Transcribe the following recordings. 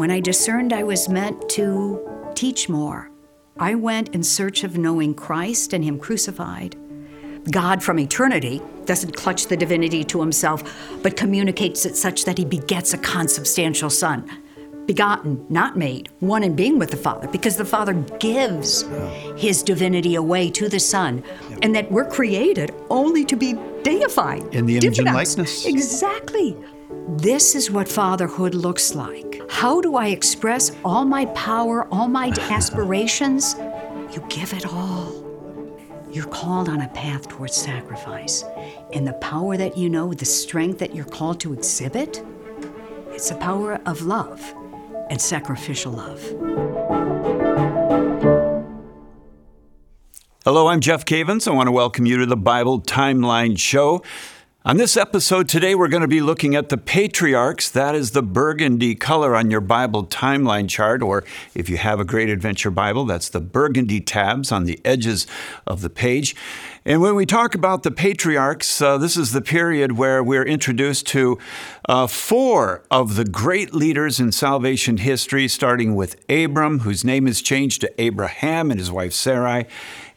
When I discerned I was meant to teach more, I went in search of knowing Christ and Him crucified. God from eternity doesn't clutch the divinity to himself, but communicates it such that he begets a consubstantial Son. Begotten, not made, one in being with the Father, because the Father gives his divinity away to the Son, and that we're created only to be deified. In the image and likeness. Exactly. This is what fatherhood looks like. How do I express all my power, all my aspirations? You give it all. You're called on a path towards sacrifice. And the power that you know, the strength that you're called to exhibit, it's the power of love and sacrificial love. Hello, I'm Jeff Cavins. I want to welcome you to the Bible Timeline Show. On this episode today, we're going to be looking at the patriarchs. That is the burgundy color on your Bible timeline chart, or if you have a Great Adventure Bible, that's the burgundy tabs on the edges of the page. And when we talk about the patriarchs, uh, this is the period where we're introduced to uh, four of the great leaders in salvation history, starting with Abram, whose name is changed to Abraham, and his wife Sarai.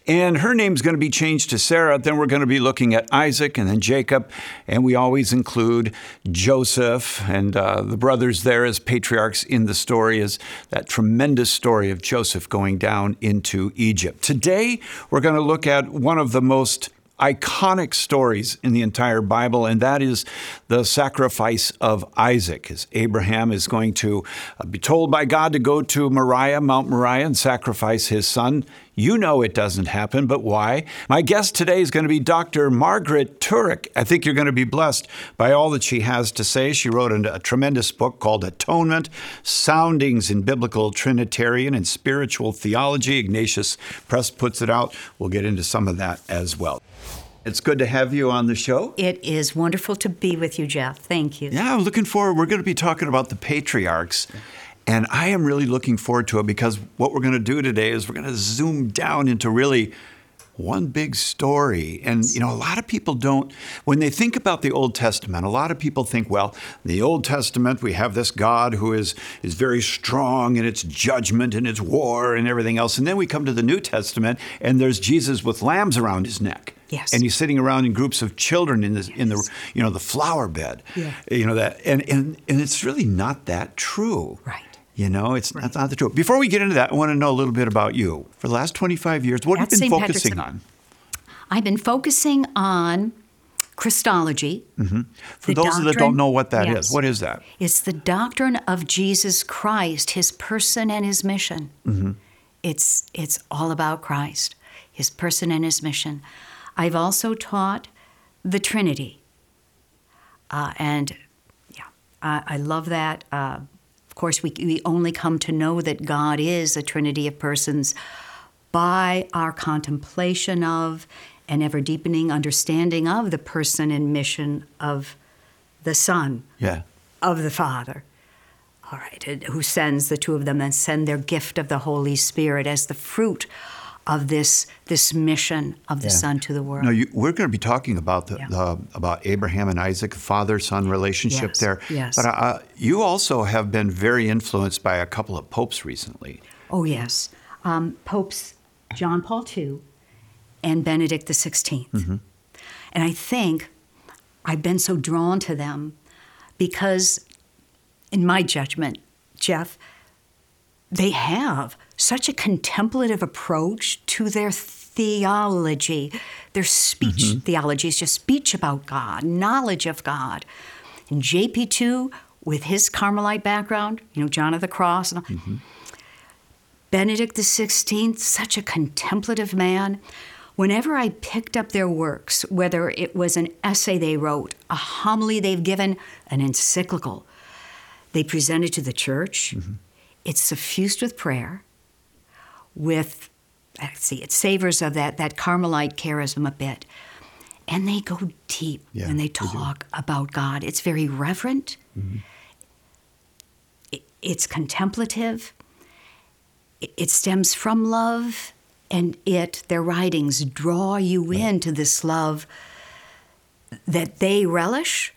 And her name's going to be changed to Sarah. Then we're going to be looking at Isaac and then Jacob. And we always include Joseph and uh, the brothers there as patriarchs in the story, as that tremendous story of Joseph going down into Egypt. Today, we're going to look at one of the most iconic stories in the entire Bible, and that is the sacrifice of Isaac. As Abraham is going to uh, be told by God to go to Moriah, Mount Moriah, and sacrifice his son. You know it doesn't happen, but why? My guest today is going to be Dr. Margaret Turek. I think you're going to be blessed by all that she has to say. She wrote a, tremendous book called Atonement Soundings in Biblical Trinitarian and Spiritual Theology. Ignatius Press puts it out. We'll get into some of that as well. It's good to have you on the show. It is wonderful to be with you, Jeff. Thank you. Yeah, I'm looking forward. We're going to be talking about the patriarchs. And I am really looking forward to it because what we're going to do today is we're going to zoom down into really one big story. And, you know, a lot of people don't, when they think about the Old Testament, a lot of people think, well, in the Old Testament, we have this God who is, is very strong in its judgment and its war and everything else. And then we come to the New Testament and there's Jesus with lambs around his neck. Yes. And he's sitting around in groups of children in the in the you know the flower bed. Yeah. You know that and, and and it's really not that true. Right. You know, it's that's not the truth. Before we get into that, I want to know a little bit about you. For the last 25 years, what have you been St. Patrick's- focusing on? I've been focusing on Christology. For the those that don't know what that is, Yes. what is that? It's the doctrine of Jesus Christ, his person and his mission. It's, it's all about Christ, his person and his mission. I've also taught the Trinity. Uh, and yeah, I, I love that. Uh, of course, we, we only come to know that God is a Trinity of persons by our contemplation of and ever deepening understanding of the person and mission of the Son Yeah. of the Father. All right, who sends the two of them and send their gift of the Holy Spirit as the fruit of this this mission of the Yeah. Son to the world. No, you, we're going to be talking about the, Yeah. the about Abraham and Isaac, father-son relationship Yes, there. yes. But uh, you also have been very influenced by a couple of popes recently. Oh yes, um, Popes John Paul II and Benedict the 16th Mm-hmm. and I think I've been so drawn to them because, in my judgment, Jeff, they have such a contemplative approach to their theology. Their speech mm-hmm. theology is just speech about God, knowledge of God. And JP2, with his Carmelite background, you know, John of the Cross, and all, mm-hmm. Benedict XVI, such a contemplative man. Whenever I picked up their works, whether it was an essay they wrote, a homily they've given, an encyclical they presented to the church, mm-hmm. it's suffused with prayer, with, let's see, it savors of that, that Carmelite charism a bit. And they go deep Yeah, and they they talk about God. It's very reverent, mm-hmm. it- it's contemplative, it- it stems from love, and it, their writings draw you into this love that they relish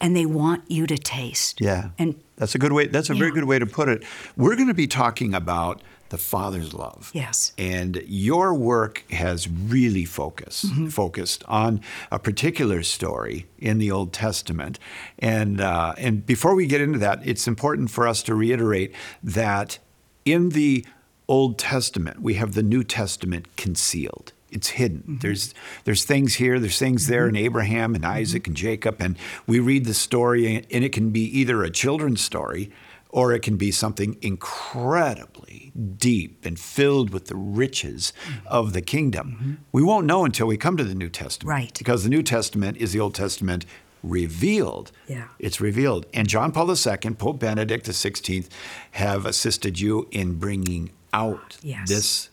and they want you to taste. Yeah. And that's a good way that's a very good way to put it. We're going to be talking about the Father's love. Yes. And your work has really focused Mm-hmm. focused on a particular story in the Old Testament. And uh, and before we get into that, it's important for us to reiterate that in the Old Testament, we have the New Testament concealed. It's hidden. Mm-hmm. There's there's things here, there's things there in Abraham and Isaac and Jacob, and we read the story, and it can be either a children's story or it can be something incredibly deep and filled with the riches of the kingdom. Mm-hmm. We won't know until we come to the New Testament. Right. Because the New Testament is the Old Testament revealed. Yeah. It's revealed. And John Paul II, Pope Benedict XVI, have assisted you in bringing out Yes. this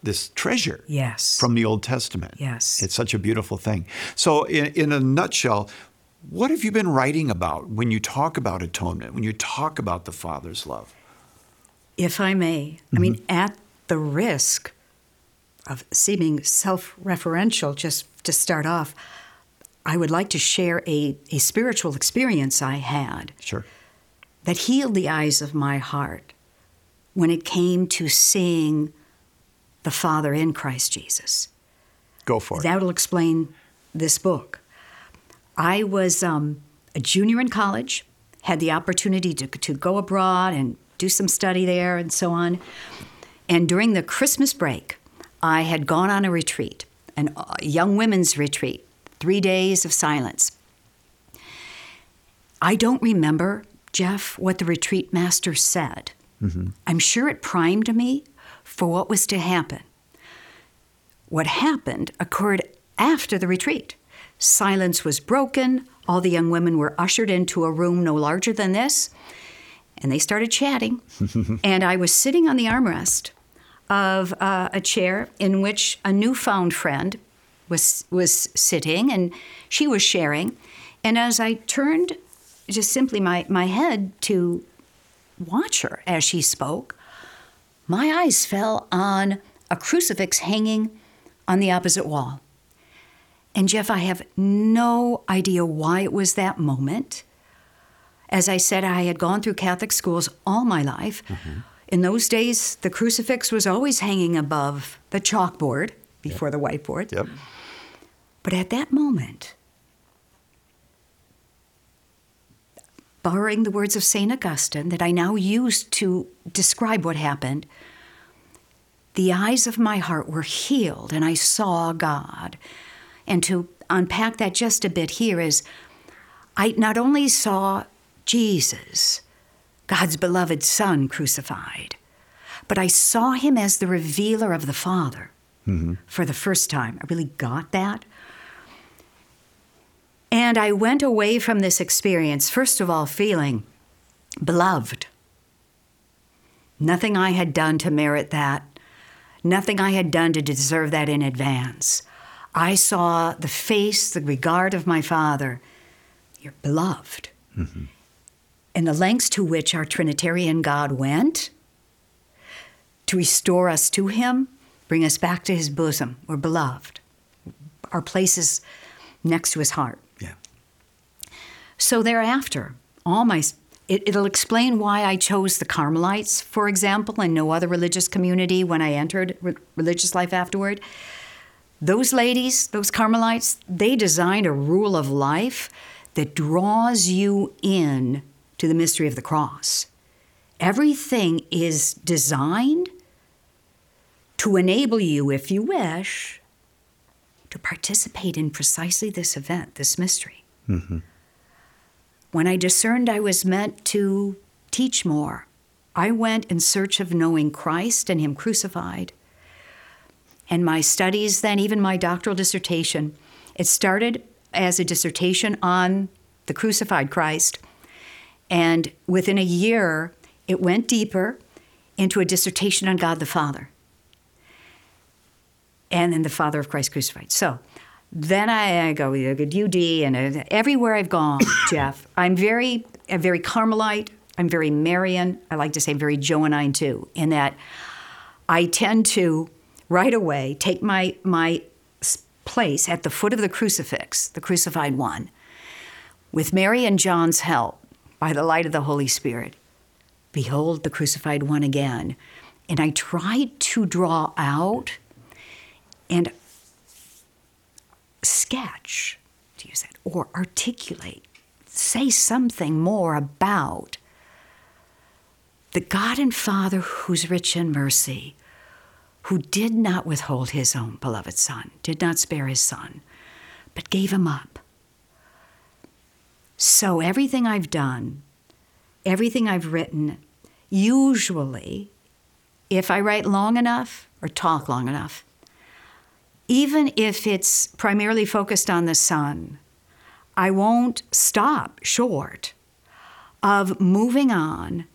this treasure Yes. from the Old Testament. Yes. It's such a beautiful thing. So, in, in a nutshell, what have you been writing about when you talk about atonement, when you talk about the Father's love? if I may, I mean, mm-hmm. at the risk of seeming self referential, just to start off, I would like to share a, a spiritual experience I had Sure. that healed the eyes of my heart when it came to seeing the Father in Christ Jesus. Go for it. That'll explain this book. I was um, a junior in college, had the opportunity to, to go abroad and do some study there and so on. And during the Christmas break, I had gone on a retreat, an, a young women's retreat, three days of silence. I don't remember, Jeff, what the retreat master said. I'm sure it primed me for what was to happen. What happened occurred after the retreat. Silence was broken. All the young women were ushered into a room no larger than this, and they started chatting. and I was sitting on the armrest of uh, a chair in which a newfound friend was was sitting, and she was sharing. And as I turned just simply my, my head to watch her as she spoke, my eyes fell on a crucifix hanging on the opposite wall. And Jeff, I have no idea why it was that moment. As I said, I had gone through Catholic schools all my life. Mm-hmm. In those days, the crucifix was always hanging above the chalkboard before the whiteboard. Yep. But at that moment, borrowing the words of St. Augustine that I now use to describe what happened, the eyes of my heart were healed and I saw God. And to unpack that just a bit here is I not only saw Jesus, God's beloved Son, crucified, but I saw him as the revealer of the Father mm-hmm. for the first time. I really got that. And I went away from this experience, first of all, feeling beloved. Nothing I had done to merit that, nothing I had done to deserve that in advance. I saw the face, the regard of my Father. You're beloved. Mm-hmm. And the lengths to which our Trinitarian God went to restore us to Him, bring us back to His bosom. We're beloved. Our place is next to His heart. Yeah. So thereafter, all my it, it'll explain why I chose the Carmelites, for example, and no other religious community when I entered re- religious life afterward. Those ladies, those Carmelites, they designed a rule of life that draws you in to the mystery of the cross. Everything is designed to enable you, if you wish, to participate in precisely this event, this mystery. Mm-hmm. When I discerned I was meant to teach more, I went in search of knowing Christ and Him crucified. And my studies, then, even my doctoral dissertation, it started as a dissertation on the crucified Christ. And within a year, it went deeper into a dissertation on God the Father and then the Father of Christ crucified. So then I, I go at UD and uh, everywhere I've gone, Jeff, I'm very, I'm very Carmelite. I'm very Marian. I like to say very Johannine too, in that I tend to right away take my my place at the foot of the crucifix, the crucified one, with Mary and John's help, by the light of the Holy Spirit, behold the crucified one again. And I tried to draw out and sketch, to use that, or articulate, say something more about the God and Father who's rich in mercy, who did not withhold his own beloved Son, did not spare his Son, but gave him up. So everything I've done, everything I've written, usually, if I write long enough or talk long enough, even if it's primarily focused on the Son, I won't stop short of moving on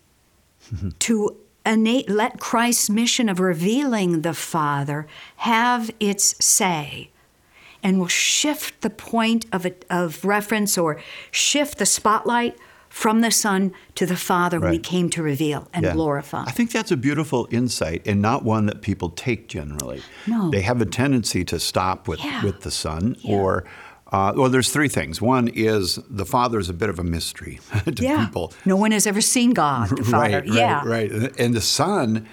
to innate, let Christ's mission of revealing the Father have its say and will shift the point of, of reference or shift the spotlight from the Son to the Father right. we came to reveal and yeah. glorify. I think that's a beautiful insight and not one that people take generally. No. They have a tendency to stop with, yeah. with the Son yeah. or uh, well, there's three things. One is the Father is a bit of a mystery to yeah. people. No one has ever seen God, the Father. right, yeah. right, right. And the Son,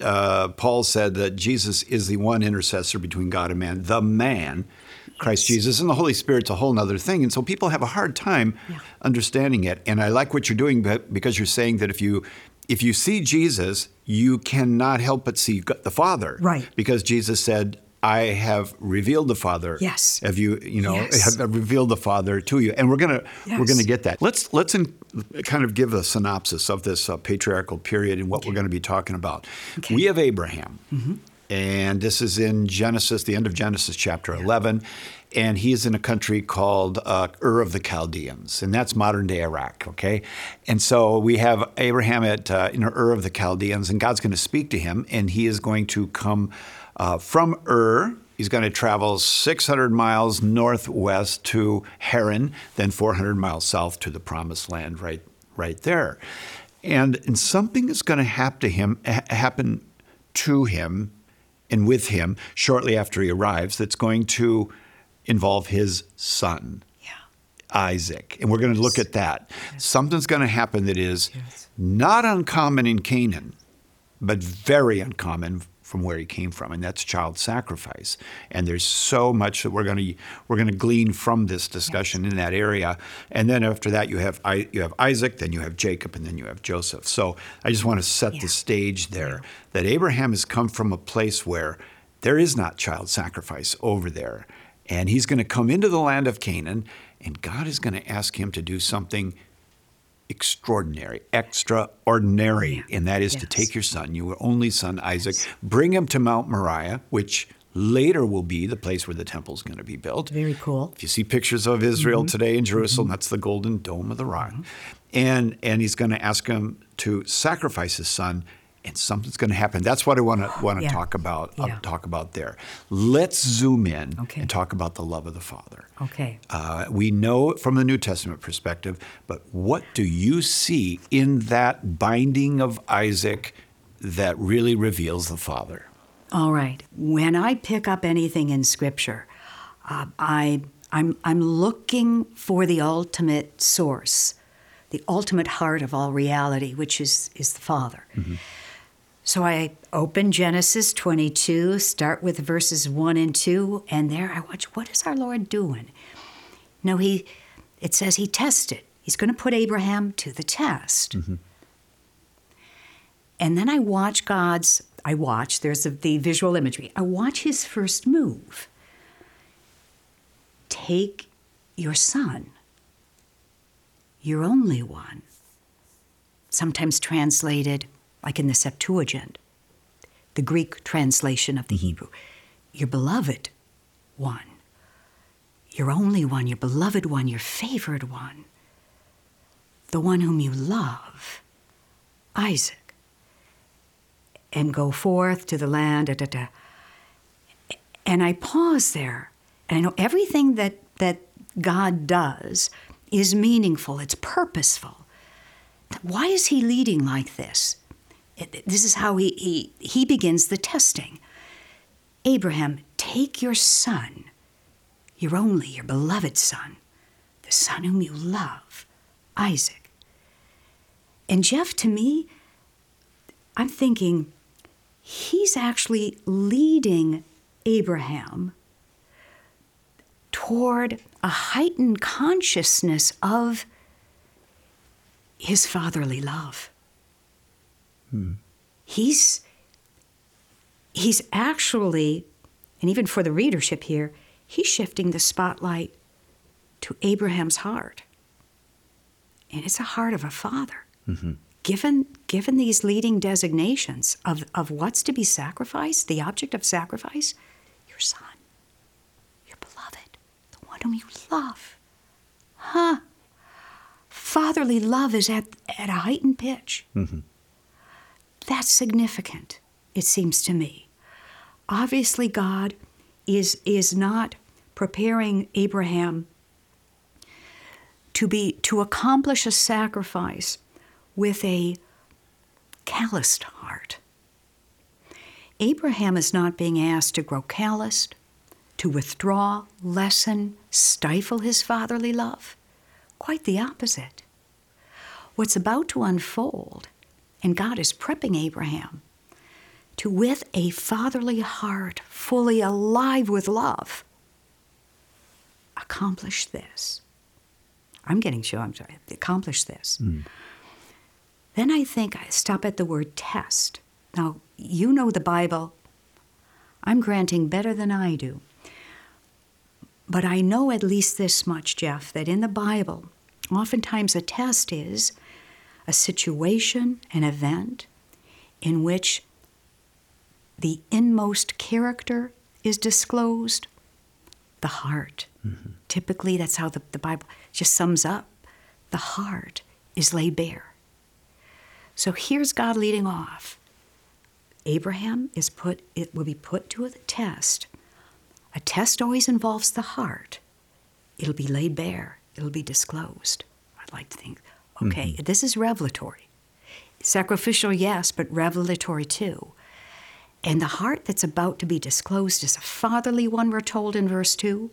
uh, Paul said that Jesus is the one intercessor between God and man, the man, Christ. Jesus, and the Holy Spirit's a whole other thing. And so people have a hard time yeah. understanding it. And I like what you're doing because you're saying that if you if you see Jesus, you cannot help but see the Father. Right. Because Jesus said, I have revealed the Father. Yes. Have you, you know, yes. have revealed the Father to you, and we're gonna yes. we're gonna get that. Let's let's in, kind of give a synopsis of this uh, patriarchal period and what okay. we're going to be talking about. Okay. We have Abraham, mm-hmm. and this is in Genesis, the end of Genesis chapter yeah. eleven, and he is in a country called uh, Ur of the Chaldeans, and that's modern day Iraq. Okay, and so we have Abraham at uh, in Ur of the Chaldeans, and God's going to speak to him, and he is going to come. Uh, from Ur, he's going to travel 600 miles northwest to Haran, then 400 miles south to the Promised Land, right, right there. And, and something is going to happen to him, ha- happen to him, and with him shortly after he arrives. That's going to involve his son. Isaac. And we're going to look at that. Yes. Something's going to happen that is yes. not uncommon in Canaan, but very uncommon from where he came from, and that's child sacrifice. And there's so much that we're going to we're going to glean from this discussion yes. in that area. And then after that, you have you have Isaac, then you have Jacob, and then you have Joseph. So I just want to set yeah. the stage there that Abraham has come from a place where there is not child sacrifice over there, and he's going to come into the land of Canaan, and God is going to ask him to do something extraordinary, extraordinary, and that is yes. to take your son, your only son Isaac, yes. bring him to Mount Moriah, which later will be the place where the temple is going to be built. Very cool. If you see pictures of Israel mm-hmm. today in Jerusalem, mm-hmm. that's the golden dome of the rock. Mm-hmm. And and he's going to ask him to sacrifice his son and something's going to happen. That's what I want to want to yeah. talk about. Yeah. I'll talk about there. Let's zoom in okay. and talk about the love of the Father. Okay. Uh, we know from the New Testament perspective, but what do you see in that binding of Isaac that really reveals the Father? All right. When I pick up anything in Scripture, uh, I I'm I'm looking for the ultimate source, the ultimate heart of all reality, which is is the Father. Mm-hmm. So I open Genesis 22, start with verses 1 and 2, and there I watch what is our Lord doing? No, he it says he tested. He's going to put Abraham to the test. Mm-hmm. And then I watch God's I watch, there's a, the visual imagery. I watch his first move. Take your son, your only one, sometimes translated like in the Septuagint, the Greek translation of the mm-hmm. Hebrew, your beloved one, your only one, your beloved one, your favored one, the one whom you love, Isaac, and go forth to the land. Da, da, da. And I pause there, and I know everything that, that God does is meaningful, it's purposeful. Why is He leading like this? This is how he, he, he begins the testing. Abraham, take your son, your only, your beloved son, the son whom you love, Isaac. And Jeff, to me, I'm thinking he's actually leading Abraham toward a heightened consciousness of his fatherly love. Hmm. He's he's actually, and even for the readership here, he's shifting the spotlight to Abraham's heart. And it's a heart of a father. Mm-hmm. Given, given these leading designations of, of what's to be sacrificed, the object of sacrifice, your son, your beloved, the one whom you love. Huh? Fatherly love is at, at a heightened pitch. Mm-hmm. That's significant, it seems to me. Obviously, God is, is not preparing Abraham to be to accomplish a sacrifice with a calloused heart. Abraham is not being asked to grow calloused, to withdraw, lessen, stifle his fatherly love. Quite the opposite. What's about to unfold, and God is prepping Abraham to, with a fatherly heart fully alive with love, accomplish this. I'm getting sure I'm sorry, accomplish this. Mm. Then I think I stop at the word test. Now, you know the Bible. I'm granting better than I do. But I know at least this much, Jeff, that in the Bible, oftentimes a test is a situation, an event in which the inmost character is disclosed, the heart. Mm-hmm. Typically, that's how the, the Bible just sums up. The heart is laid bare. So here's God leading off. Abraham is put, it will be put to a test. A test always involves the heart. It'll be laid bare, it'll be disclosed. I'd like to think, okay, mm-hmm. this is revelatory. Sacrificial, yes, but revelatory too. And the heart that's about to be disclosed is a fatherly one, we're told in verse 2,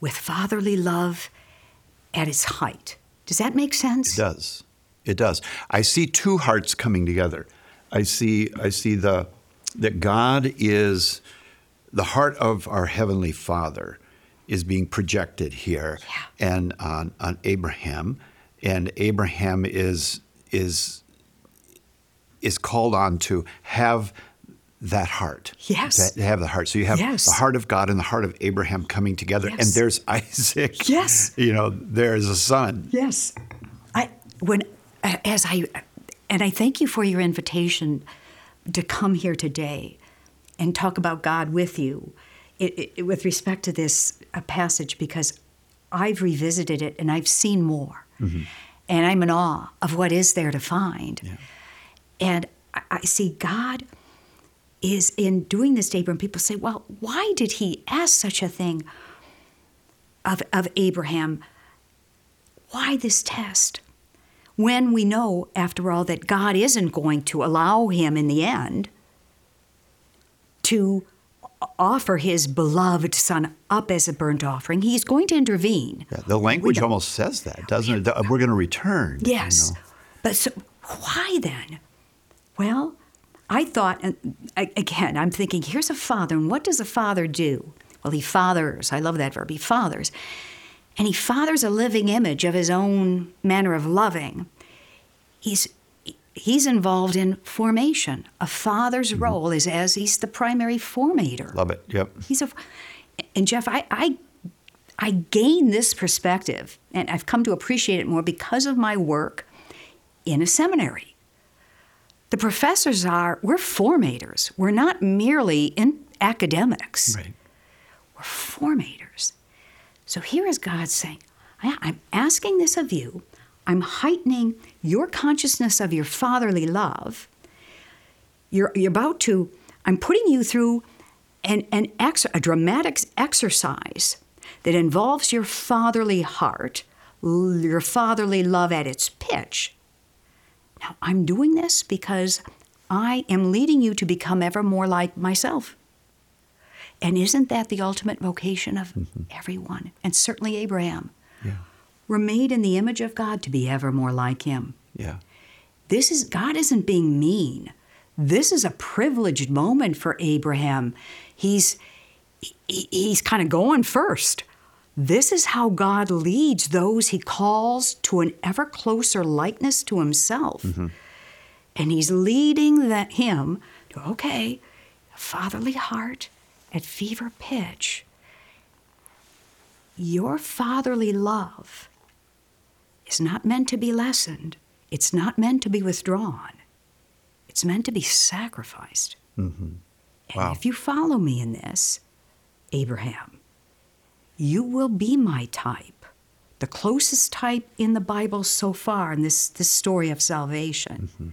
with fatherly love at its height. Does that make sense? It does. It does. I see two hearts coming together. I see I see the that God is the heart of our heavenly Father is being projected here yeah. and on, on Abraham and Abraham is is is called on to have that heart. Yes. To have the heart. So you have yes. the heart of God and the heart of Abraham coming together. Yes. And there's Isaac. Yes. You know, there's a son. Yes. I when as I and I thank you for your invitation to come here today and talk about God with you it, it, with respect to this uh, passage because I've revisited it and I've seen more. Mm-hmm. And I'm in awe of what is there to find. Yeah. And I, I see God is in doing this to Abraham, people say, well, why did he ask such a thing of, of Abraham? Why this test? When we know, after all, that God isn't going to allow him in the end to offer his beloved son up as a burnt offering, he's going to intervene. Yeah, the language almost says that, doesn't it? Uh, we're going to return. Yes. You know? But so, why then? Well, I thought, and again, I'm thinking, here's a father, and what does a father do? Well, he fathers. I love that verb. He fathers. And he fathers a living image of his own manner of loving. He's he's involved in formation. A father's mm-hmm. role is as he's the primary formator. Love it. Yep. He's a and Jeff, I, I I gain this perspective, and I've come to appreciate it more because of my work in a seminary. The professors are, we're formators. We're not merely in academics. Right. We're formators. So here is God saying, I'm asking this of you. I'm heightening your consciousness of your fatherly love. You're, you're about to, I'm putting you through an, an ex, a dramatic exercise that involves your fatherly heart, your fatherly love at its pitch, now, I'm doing this because I am leading you to become ever more like myself. And isn't that the ultimate vocation of mm-hmm. everyone? And certainly Abraham. We're made in the image of God to be ever more like Him. Yeah. This is God isn't being mean. This is a privileged moment for Abraham. He's he, he's kind of going first. This is how God leads those he calls to an ever closer likeness to himself. Mm-hmm. And he's leading that him to okay, fatherly heart at fever pitch. Your fatherly love is not meant to be lessened. It's not meant to be withdrawn. It's meant to be sacrificed. Mm-hmm. And Wow. if you follow me in this, Abraham, you will be my type, the closest type in the Bible so far in this, this story of salvation. Mm-hmm.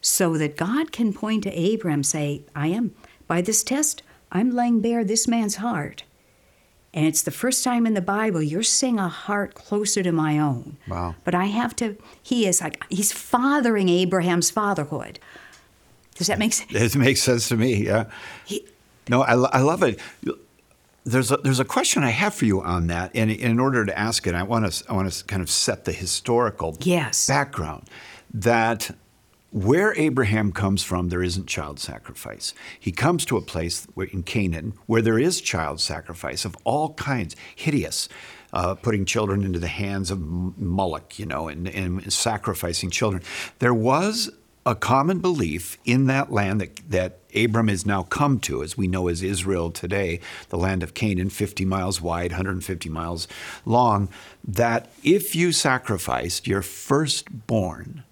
So that God can point to Abraham say, I am, by this test, I'm laying bare this man's heart. And it's the first time in the Bible you're seeing a heart closer to my own. Wow. But I have to, he is like, he's fathering Abraham's fatherhood. Does that make sense? It makes sense to me. Yeah. He, No, I, I love it. There's a, there's a question I have for you on that, and in order to ask it, I want to I want to kind of set the historical Yes. background that where Abraham comes from, there isn't child sacrifice. He comes to a place in Canaan where there is child sacrifice of all kinds, hideous, uh, putting children into the hands of Moloch, you know, and, and sacrificing children. There was a common belief in that land that, that Abram has now come to, as we know as Israel today, the land of Canaan, 50 miles wide, 150 miles long, that if you sacrificed your firstborn,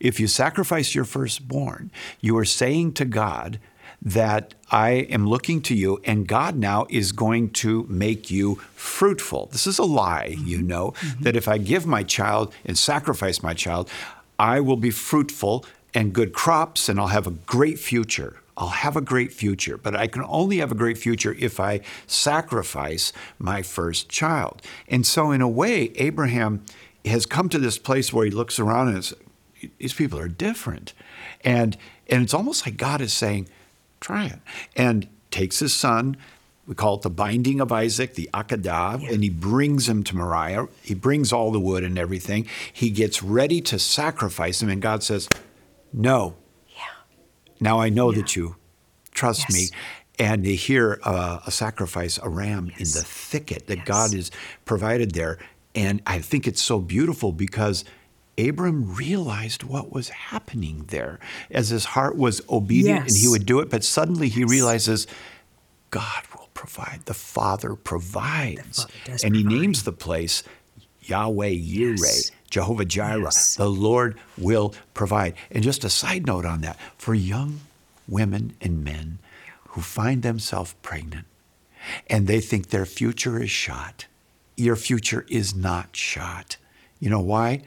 if you sacrifice your firstborn, you are saying to God that I am looking to you, and God now is going to make you fruitful. This is a lie, mm-hmm. you know, mm-hmm. that if I give my child and sacrifice my child, I will be fruitful and good crops, and I'll have a great future. I'll have a great future, but I can only have a great future if I sacrifice my first child. And so, in a way, Abraham has come to this place where he looks around and is, these people are different. And, and it's almost like God is saying, try it. And takes his son, we call it the binding of Isaac, the Akedah, and he brings him to Moriah. He brings all the wood and everything. He gets ready to sacrifice him, and God says, No, yeah. now I know that you trust me. And they hear uh, a sacrifice, a ram in the thicket that Yes. God has provided there. And I think it's so beautiful because Abram realized what was happening there as his heart was obedient and he would do it. But suddenly he realizes God will provide. The Father provides. Father and he provide. names the place Yahweh Yireh, Yes. Jehovah Jireh. Yes. The Lord will provide. And just a side note on that for young women and men who find themselves pregnant and they think their future is shot, your future is not shot. You know why?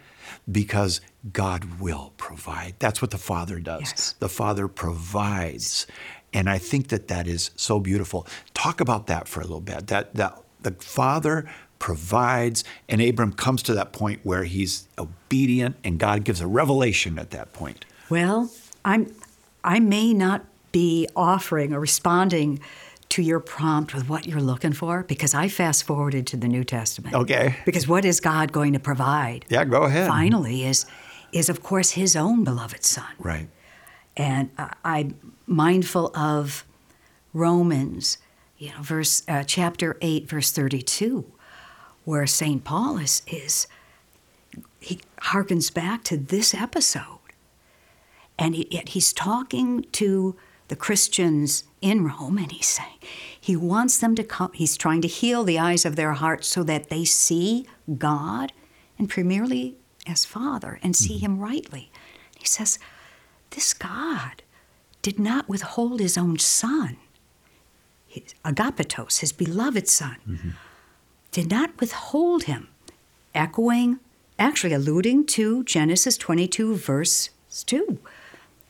Because God will provide. That's what the Father does. Yes. The Father provides. And I think that that is so beautiful. Talk about that for a little bit. That, that the Father provides, and Abram comes to that point where he's obedient, and God gives a revelation at that point. Well, I'm, I may not be offering or responding to your prompt with what you're looking for because I fast forwarded to the New Testament. Okay. Because what is God going to provide? Yeah, go ahead. Finally, is is of course His own beloved Son. Right. And I- I'm mindful of Romans, you know, verse uh, chapter eight, verse thirty-two, where Saint Paul is is he harkens back to this episode, and he, yet he's talking to the Christians in Rome, and he's saying he wants them to come. He's trying to heal the eyes of their hearts so that they see God, and primarily as Father, and see mm-hmm. Him rightly. He says, "This God did not withhold His own Son, his, agapetos, His beloved Son, mm-hmm. did not withhold Him." Echoing, actually alluding to Genesis 22, verse 2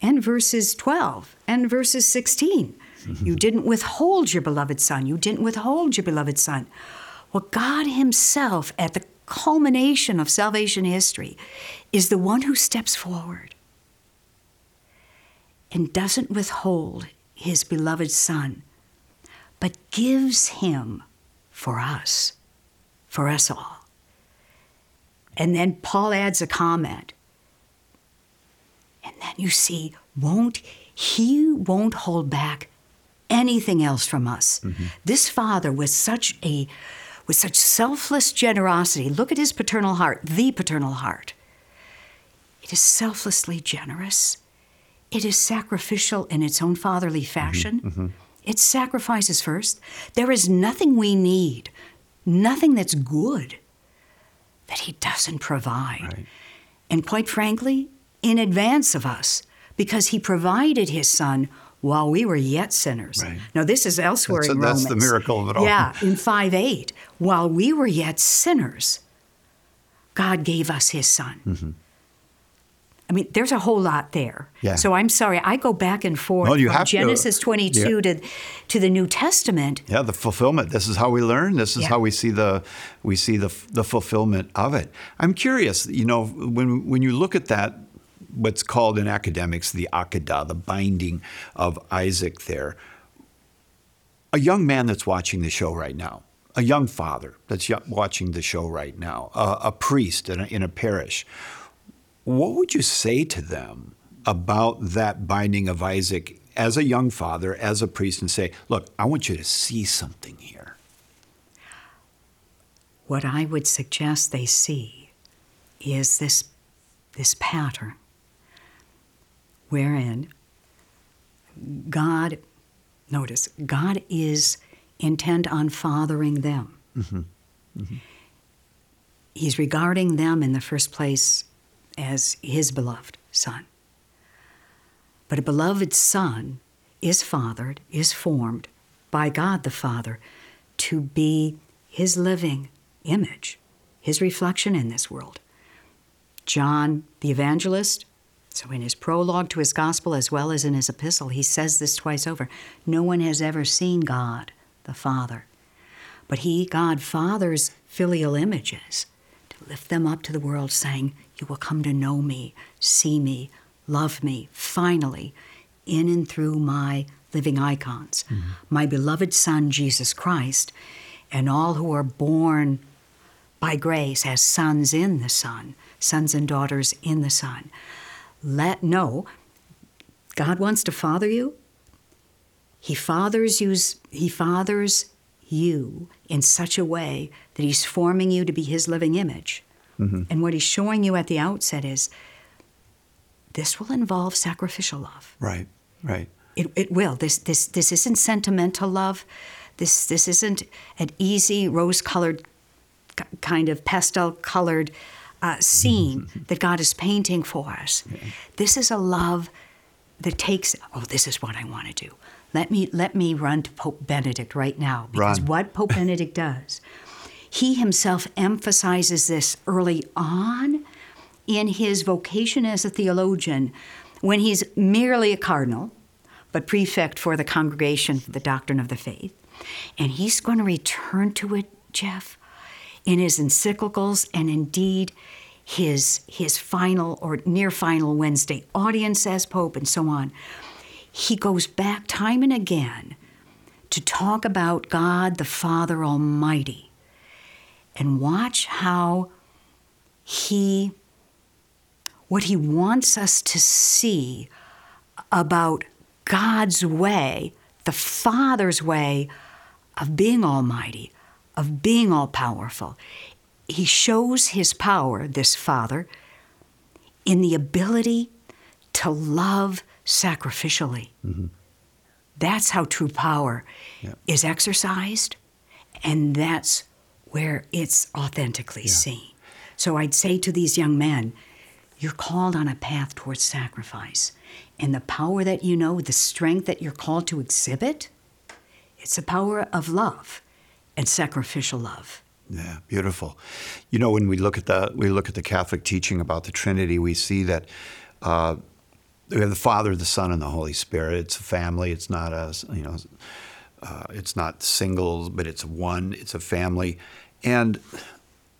and verses 12 and verses 16. You mm-hmm. didn't withhold your beloved son. You didn't withhold your beloved son. Well, God Himself, at the culmination of salvation history, is the one who steps forward and doesn't withhold His beloved son, but gives Him for us, for us all. And then Paul adds a comment. And then you see, won't he won't hold back anything else from us. Mm-hmm. This father was such a with such selfless generosity. Look at his paternal heart, the paternal heart. It is selflessly generous. It is sacrificial in its own fatherly mm-hmm. fashion. Mm-hmm. It sacrifices first. There is nothing we need, nothing that's good that he doesn't provide. Right. And quite frankly, in advance of us because he provided his son while we were yet sinners. Right. Now, this is elsewhere that's, in Romans. That's the miracle of it all. Yeah, in 5 8. While we were yet sinners, God gave us his son. Mm-hmm. I mean, there's a whole lot there. Yeah. So I'm sorry, I go back and forth well, from Genesis to, 22 yeah. to, to the New Testament. Yeah, the fulfillment. This is how we learn. This is yeah. how we see the we see the the fulfillment of it. I'm curious, you know, when when you look at that what's called in academics the Akedah, the binding of Isaac there. A young man that's watching the show right now, a young father that's watching the show right now, a, a priest in a, in a parish, what would you say to them about that binding of Isaac as a young father, as a priest, and say, look, I want you to see something here? What I would suggest they see is this, this pattern wherein God, notice, God is intent on fathering them. Mm-hmm. Mm-hmm. He's regarding them in the first place as his beloved son. But a beloved son is fathered, is formed by God the Father to be his living image, his reflection in this world. John the evangelist so, in his prologue to his gospel, as well as in his epistle, he says this twice over No one has ever seen God, the Father. But he, God, fathers filial images to lift them up to the world, saying, You will come to know me, see me, love me, finally, in and through my living icons, mm-hmm. my beloved Son, Jesus Christ, and all who are born by grace as sons in the Son, sons and daughters in the Son let know God wants to father you. He fathers you, he fathers you in such a way that he's forming you to be his living image. Mm-hmm. And what he's showing you at the outset is this will involve sacrificial love. Right, right. It, it will. This, this, this isn't sentimental love. This, this isn't an easy rose colored, kind of pastel colored uh, scene that God is painting for us. Yeah. This is a love that takes, oh, this is what I want to do. Let me, let me run to Pope Benedict right now because run. what Pope Benedict does, he himself emphasizes this early on in his vocation as a theologian when he's merely a cardinal, but prefect for the Congregation for the Doctrine of the Faith. And he's going to return to it, Jeff, in his encyclicals and indeed his, his final or near final Wednesday audience as Pope and so on, he goes back time and again to talk about God the Father Almighty and watch how he, what he wants us to see about God's way, the Father's way of being almighty, of being all powerful. He shows his power, this Father, in the ability to love sacrificially. Mm-hmm. That's how true power yeah. is exercised, and that's where it's authentically yeah. seen. So I'd say to these young men, you're called on a path towards sacrifice. And the power that you know, the strength that you're called to exhibit, it's a power of love and sacrificial love. Yeah, beautiful. You know, when we look at the we look at the Catholic teaching about the Trinity, we see that uh, we have the Father, the Son, and the Holy Spirit. It's a family. It's not a you know, uh, it's not singles, but it's one. It's a family, and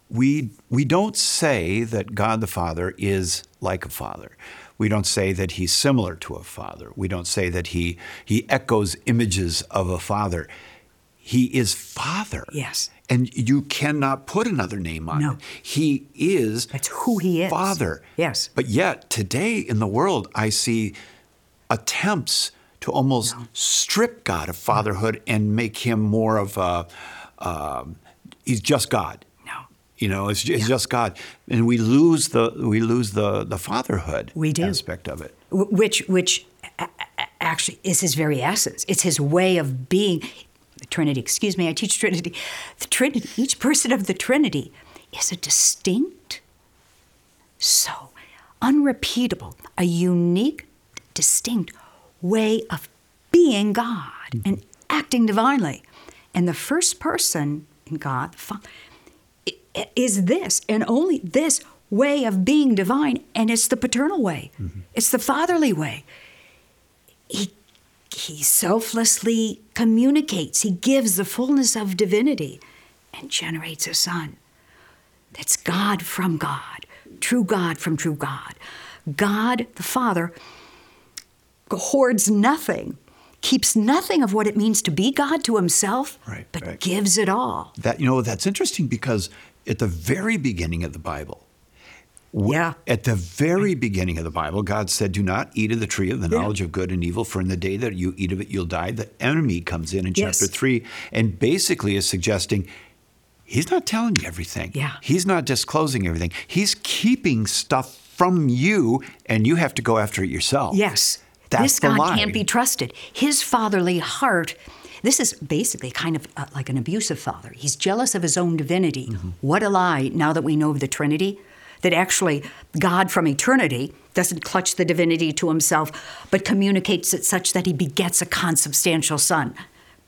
we we don't say that God the Father is like a father. We don't say that he's similar to a father. We don't say that he he echoes images of a father He is Father. Yes. And you cannot put another name on No. it. He is That's who he is. Father. Yes. But yet, today in the world, I see attempts to almost strip God of fatherhood and make him more of a, um, he's just God. No. You know, it's, it's just God, and we lose the we lose the the fatherhood We do. aspect of it. Which which actually is his very essence. It's his way of being. Trinity, excuse me, I teach Trinity. The Trinity, each person of the Trinity is a distinct, so unrepeatable, a unique, distinct way of being God mm-hmm. and acting divinely. And the first person in God, the Fa- i- i- is this and only this way of being divine, and it's the paternal way. Mm-hmm. It's the fatherly way. He he selflessly communicates. He gives the fullness of divinity and generates a son. That's God from God, true God from true God. God the Father hoards nothing, keeps nothing of what it means to be God to himself, Right, but right. gives it all. That you know that's interesting because at the very beginning of the Bible, Yeah. at the very beginning of the Bible, God said, "Do not eat of the tree of the Yeah. knowledge of good and evil, for in the day that you eat of it, you'll die." The enemy comes in in Yes. chapter three and basically is suggesting. He's not telling you everything. Yeah. He's not disclosing everything. He's keeping stuff from you, and you have to go after it yourself. Yes. That's this the God lie. can't be trusted. His fatherly heart, this is basically kind of uh, like an abusive father. He's jealous of his own divinity. Mm-hmm. What a lie, now that we know of the Trinity, that actually God from eternity doesn't clutch the divinity to himself, but communicates it such that he begets a consubstantial son.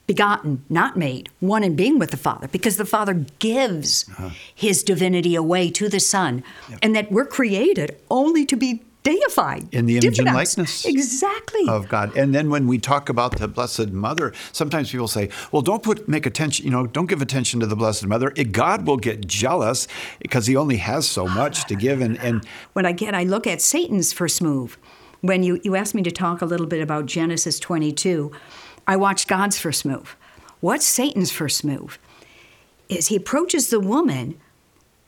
Begotten, not made, one in being with the Father, because the Father gives Uh-huh. his divinity away to the Son, and that we're created only to be deified In the image and likeness Exactly. of God. And then when we talk about the Blessed Mother, sometimes people say, "Well, don't put make attention. You know, don't give attention to the Blessed Mother. It, God will get jealous because He only has so much to give." And and when again I look at Satan's first move, when you, you asked me to talk a little bit about Genesis 22, I watched God's first move. What's Satan's first move? Is he approaches the woman,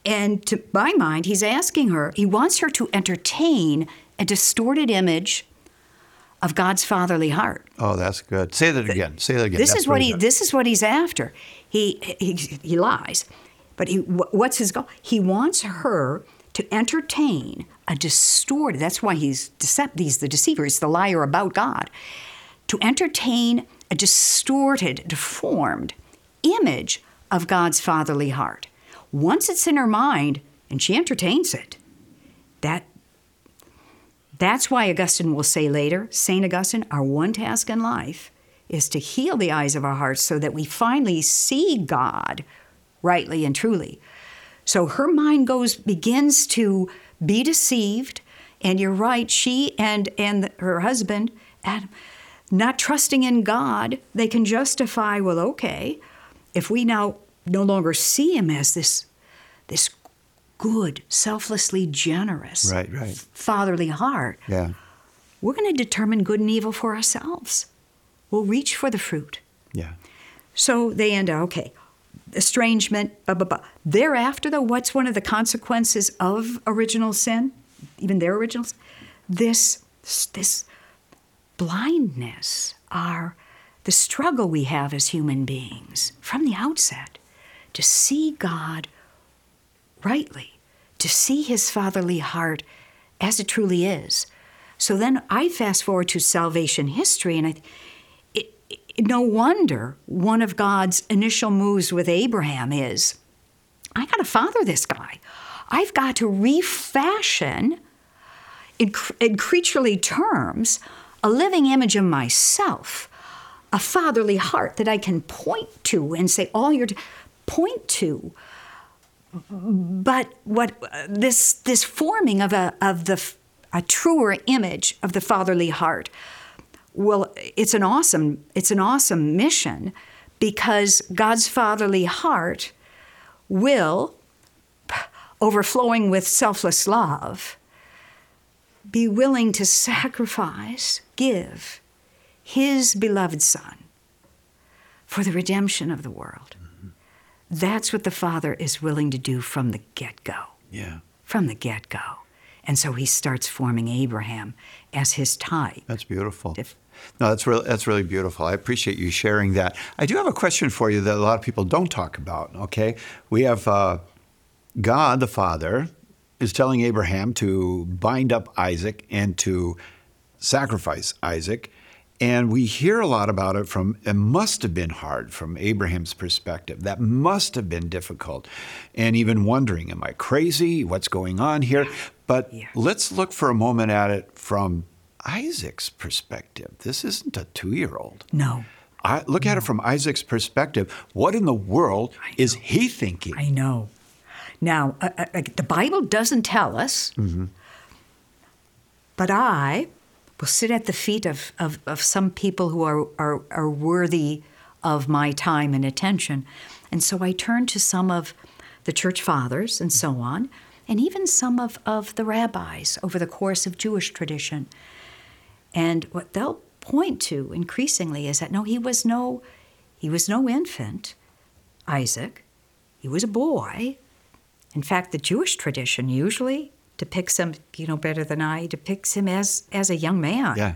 and to my mind, he's asking her, he wants her to entertain a distorted image of God's fatherly heart. oh, that's good. Say that again. Say that again. This That's is what very he. good. This is what he's after. He he, he lies, but he what's his goal? He wants her to entertain a distorted. That's why he's decept. He's the deceiver. He's the liar about God. To entertain a distorted, deformed image of God's fatherly heart. Once it's in her mind and she entertains it, that that's why Augustine will say later, St. Augustine, our one task in life is to heal the eyes of our hearts so that we finally see God rightly and truly. So her mind goes begins to be deceived, and you're right, she and and her husband, Adam, not trusting in God, they can justify, well, okay, if we now no longer see him as this this good, selflessly generous, Right, right. fatherly heart, yeah. we're going to determine good and evil for ourselves. We'll reach for the fruit. Yeah. So they end up, okay, estrangement, blah, blah, blah. Thereafter, though, what's one of the consequences of original sin, even their original sin? This, this blindness, our, the struggle we have as human beings from the outset to see God rightly, to see his fatherly heart as it truly is. So then I fast forward to salvation history, and I, it, it, no wonder one of God's initial moves with Abraham is I got to father this guy. I've got to refashion, in, in creaturely terms, a living image of myself, a fatherly heart that I can point to and say, all you're. Point to, but what this this forming of a of the a truer image of the fatherly heart well it's an awesome it's an awesome mission because God's fatherly heart will overflowing with selfless love be willing to sacrifice give his beloved son for the redemption of the world. That's what the Father is willing to do from the get go. Yeah. From the get go. And so he starts forming Abraham as his type. That's beautiful. If- No, that's really that's really beautiful. I appreciate you sharing that. I do have a question for you that a lot of people don't talk about. Okay, we have uh, God the Father is telling Abraham to bind up Isaac and to sacrifice Isaac, and we hear a lot about it from. It must have been hard from Abraham's perspective. That must have been difficult, and even wondering, am I crazy? What's going on here? But Yeah. let's look for a moment at it from Isaac's perspective. This isn't a two year old. No, I, look at it from Isaac's perspective. What in the world is he thinking? I know. Now, uh, uh, the Bible doesn't tell us, but I will sit at the feet of, of, of some people who are, are, are worthy of my time and attention. And so I turn to some of the church fathers and so on, and even some of, of the rabbis over the course of Jewish tradition. And what they'll point to increasingly is that no, he was no, he was no infant, Isaac. He was a boy. In fact, the Jewish tradition usually depicts him, you know better than I, depicts him as as a young man. Yeah.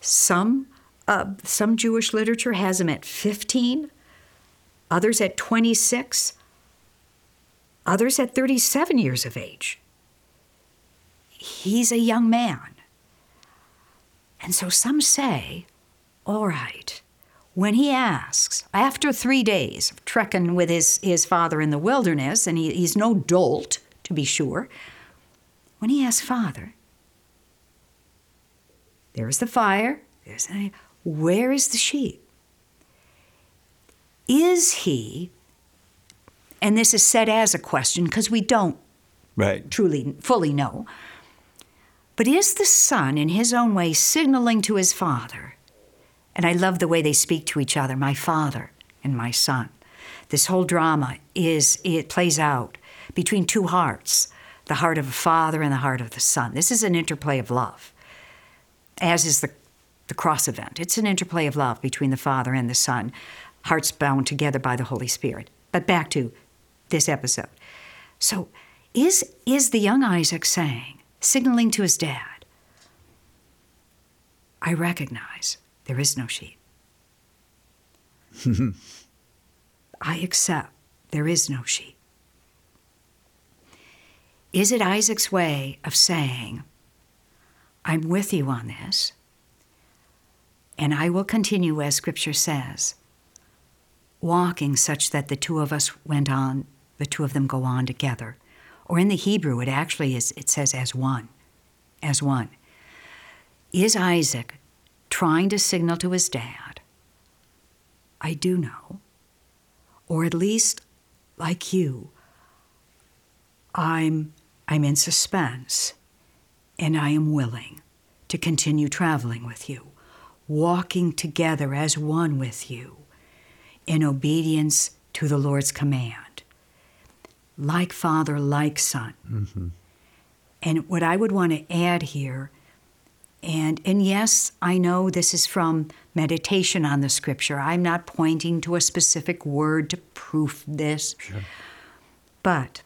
Some uh, some Jewish literature has him at 15, others at 26, others at 37 years of age. He's a young man. And so some say, all right, when he asks, after three days of trekking with his, his father in the wilderness, and he, he's no dolt, to be sure, when he asks, Father, there's the fire, there's the, where is the sheep? Is he, and this is said as a question because we don't Right. truly, fully know, but is the son in his own way signaling to his father? And I love the way they speak to each other, my father and my son. This whole drama is, it plays out between two hearts the heart of a father and the heart of the son. This is an interplay of love, as is the, the cross event. It's an interplay of love between the father and the son, hearts bound together by the Holy Spirit. But back to this episode. So, is, is the young Isaac saying, signaling to his dad, I recognize there is no sheep. I accept there is no sheep. Is it Isaac's way of saying, I'm with you on this, and I will continue, as Scripture says, walking such that the two of us went on, the two of them go on together. Or in the Hebrew, it actually is, it says as one, as one. Is Isaac trying to signal to his dad, I do know, or at least, like you, I'm, I'm in suspense and I am willing to continue traveling with you, walking together as one with you in obedience to the Lord's command. Like Father, like Son. Mm-hmm. And what I would want to add here, and, and yes, I know this is from meditation on the scripture. I'm not pointing to a specific word to proof this. But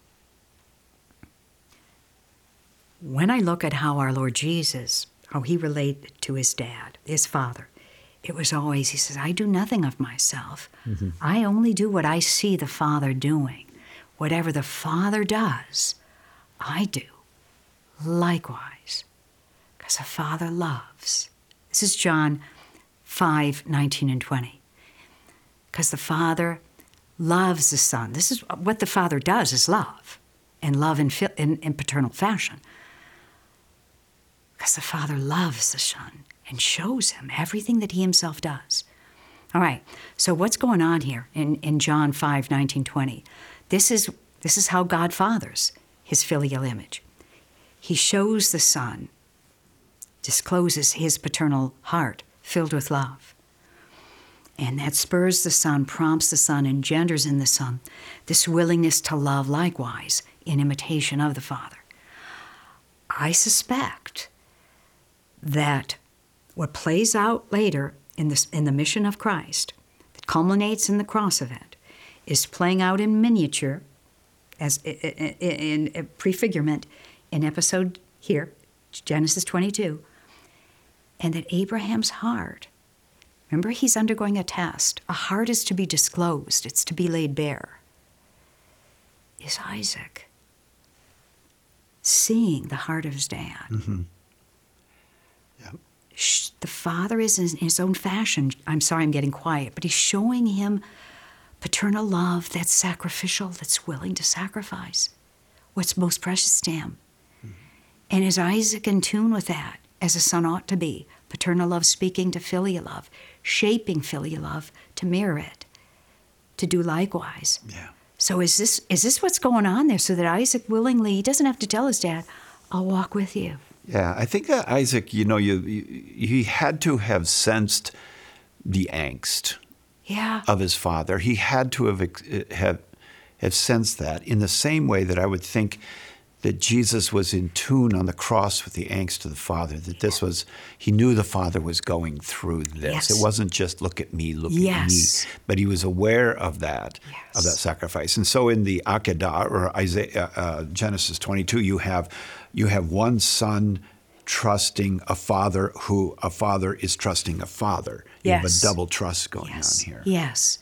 when I look at how our Lord Jesus, how he related to his dad, his father, it was always, he says, I do nothing of myself. Mm-hmm. I only do what I see the Father doing. Whatever the Father does, I do likewise, because the Father loves. This is John 5 19 and 20. Because the Father loves the Son. This is what the Father does is love, and love in, in, in paternal fashion. Because the Father loves the Son and shows him everything that he himself does. All right, so what's going on here in, in John 5 19, 20? This is, this is how God fathers his filial image. He shows the Son, discloses his paternal heart filled with love. And that spurs the Son, prompts the Son, engenders in the Son this willingness to love likewise in imitation of the Father. I suspect that what plays out later in, this, in the mission of Christ, that culminates in the cross event, is playing out in miniature, as in, in prefigurement, in episode here, Genesis 22, and that Abraham's heart, remember, he's undergoing a test. A heart is to be disclosed, it's to be laid bare. Is Isaac seeing the heart of his dad? Mm-hmm. The father is in his own fashion. I'm sorry, I'm getting quiet, but he's showing him paternal love that's sacrificial, that's willing to sacrifice what's most precious to him. Mm-hmm. And is Isaac in tune with that, as a son ought to be? Paternal love speaking to filial love, shaping filial love to mirror it, to do likewise. Yeah. So is this is this what's going on there? So that Isaac willingly he doesn't have to tell his dad, "I'll walk with you." Yeah, I think that Isaac, you know, you, you he had to have sensed the angst yeah. of his father. He had to have uh, have have sensed that in the same way that I would think that Jesus was in tune on the cross with the angst of the Father, that this was, he knew the Father was going through this. Yes. It wasn't just look at me, look yes. at me, but he was aware of that, yes. of that sacrifice. And so in the Akedah, or Isaiah, uh, uh, Genesis 22, you have, you have one son trusting a father who a father is trusting a father. You yes. have a double trust going yes. on here. Yes.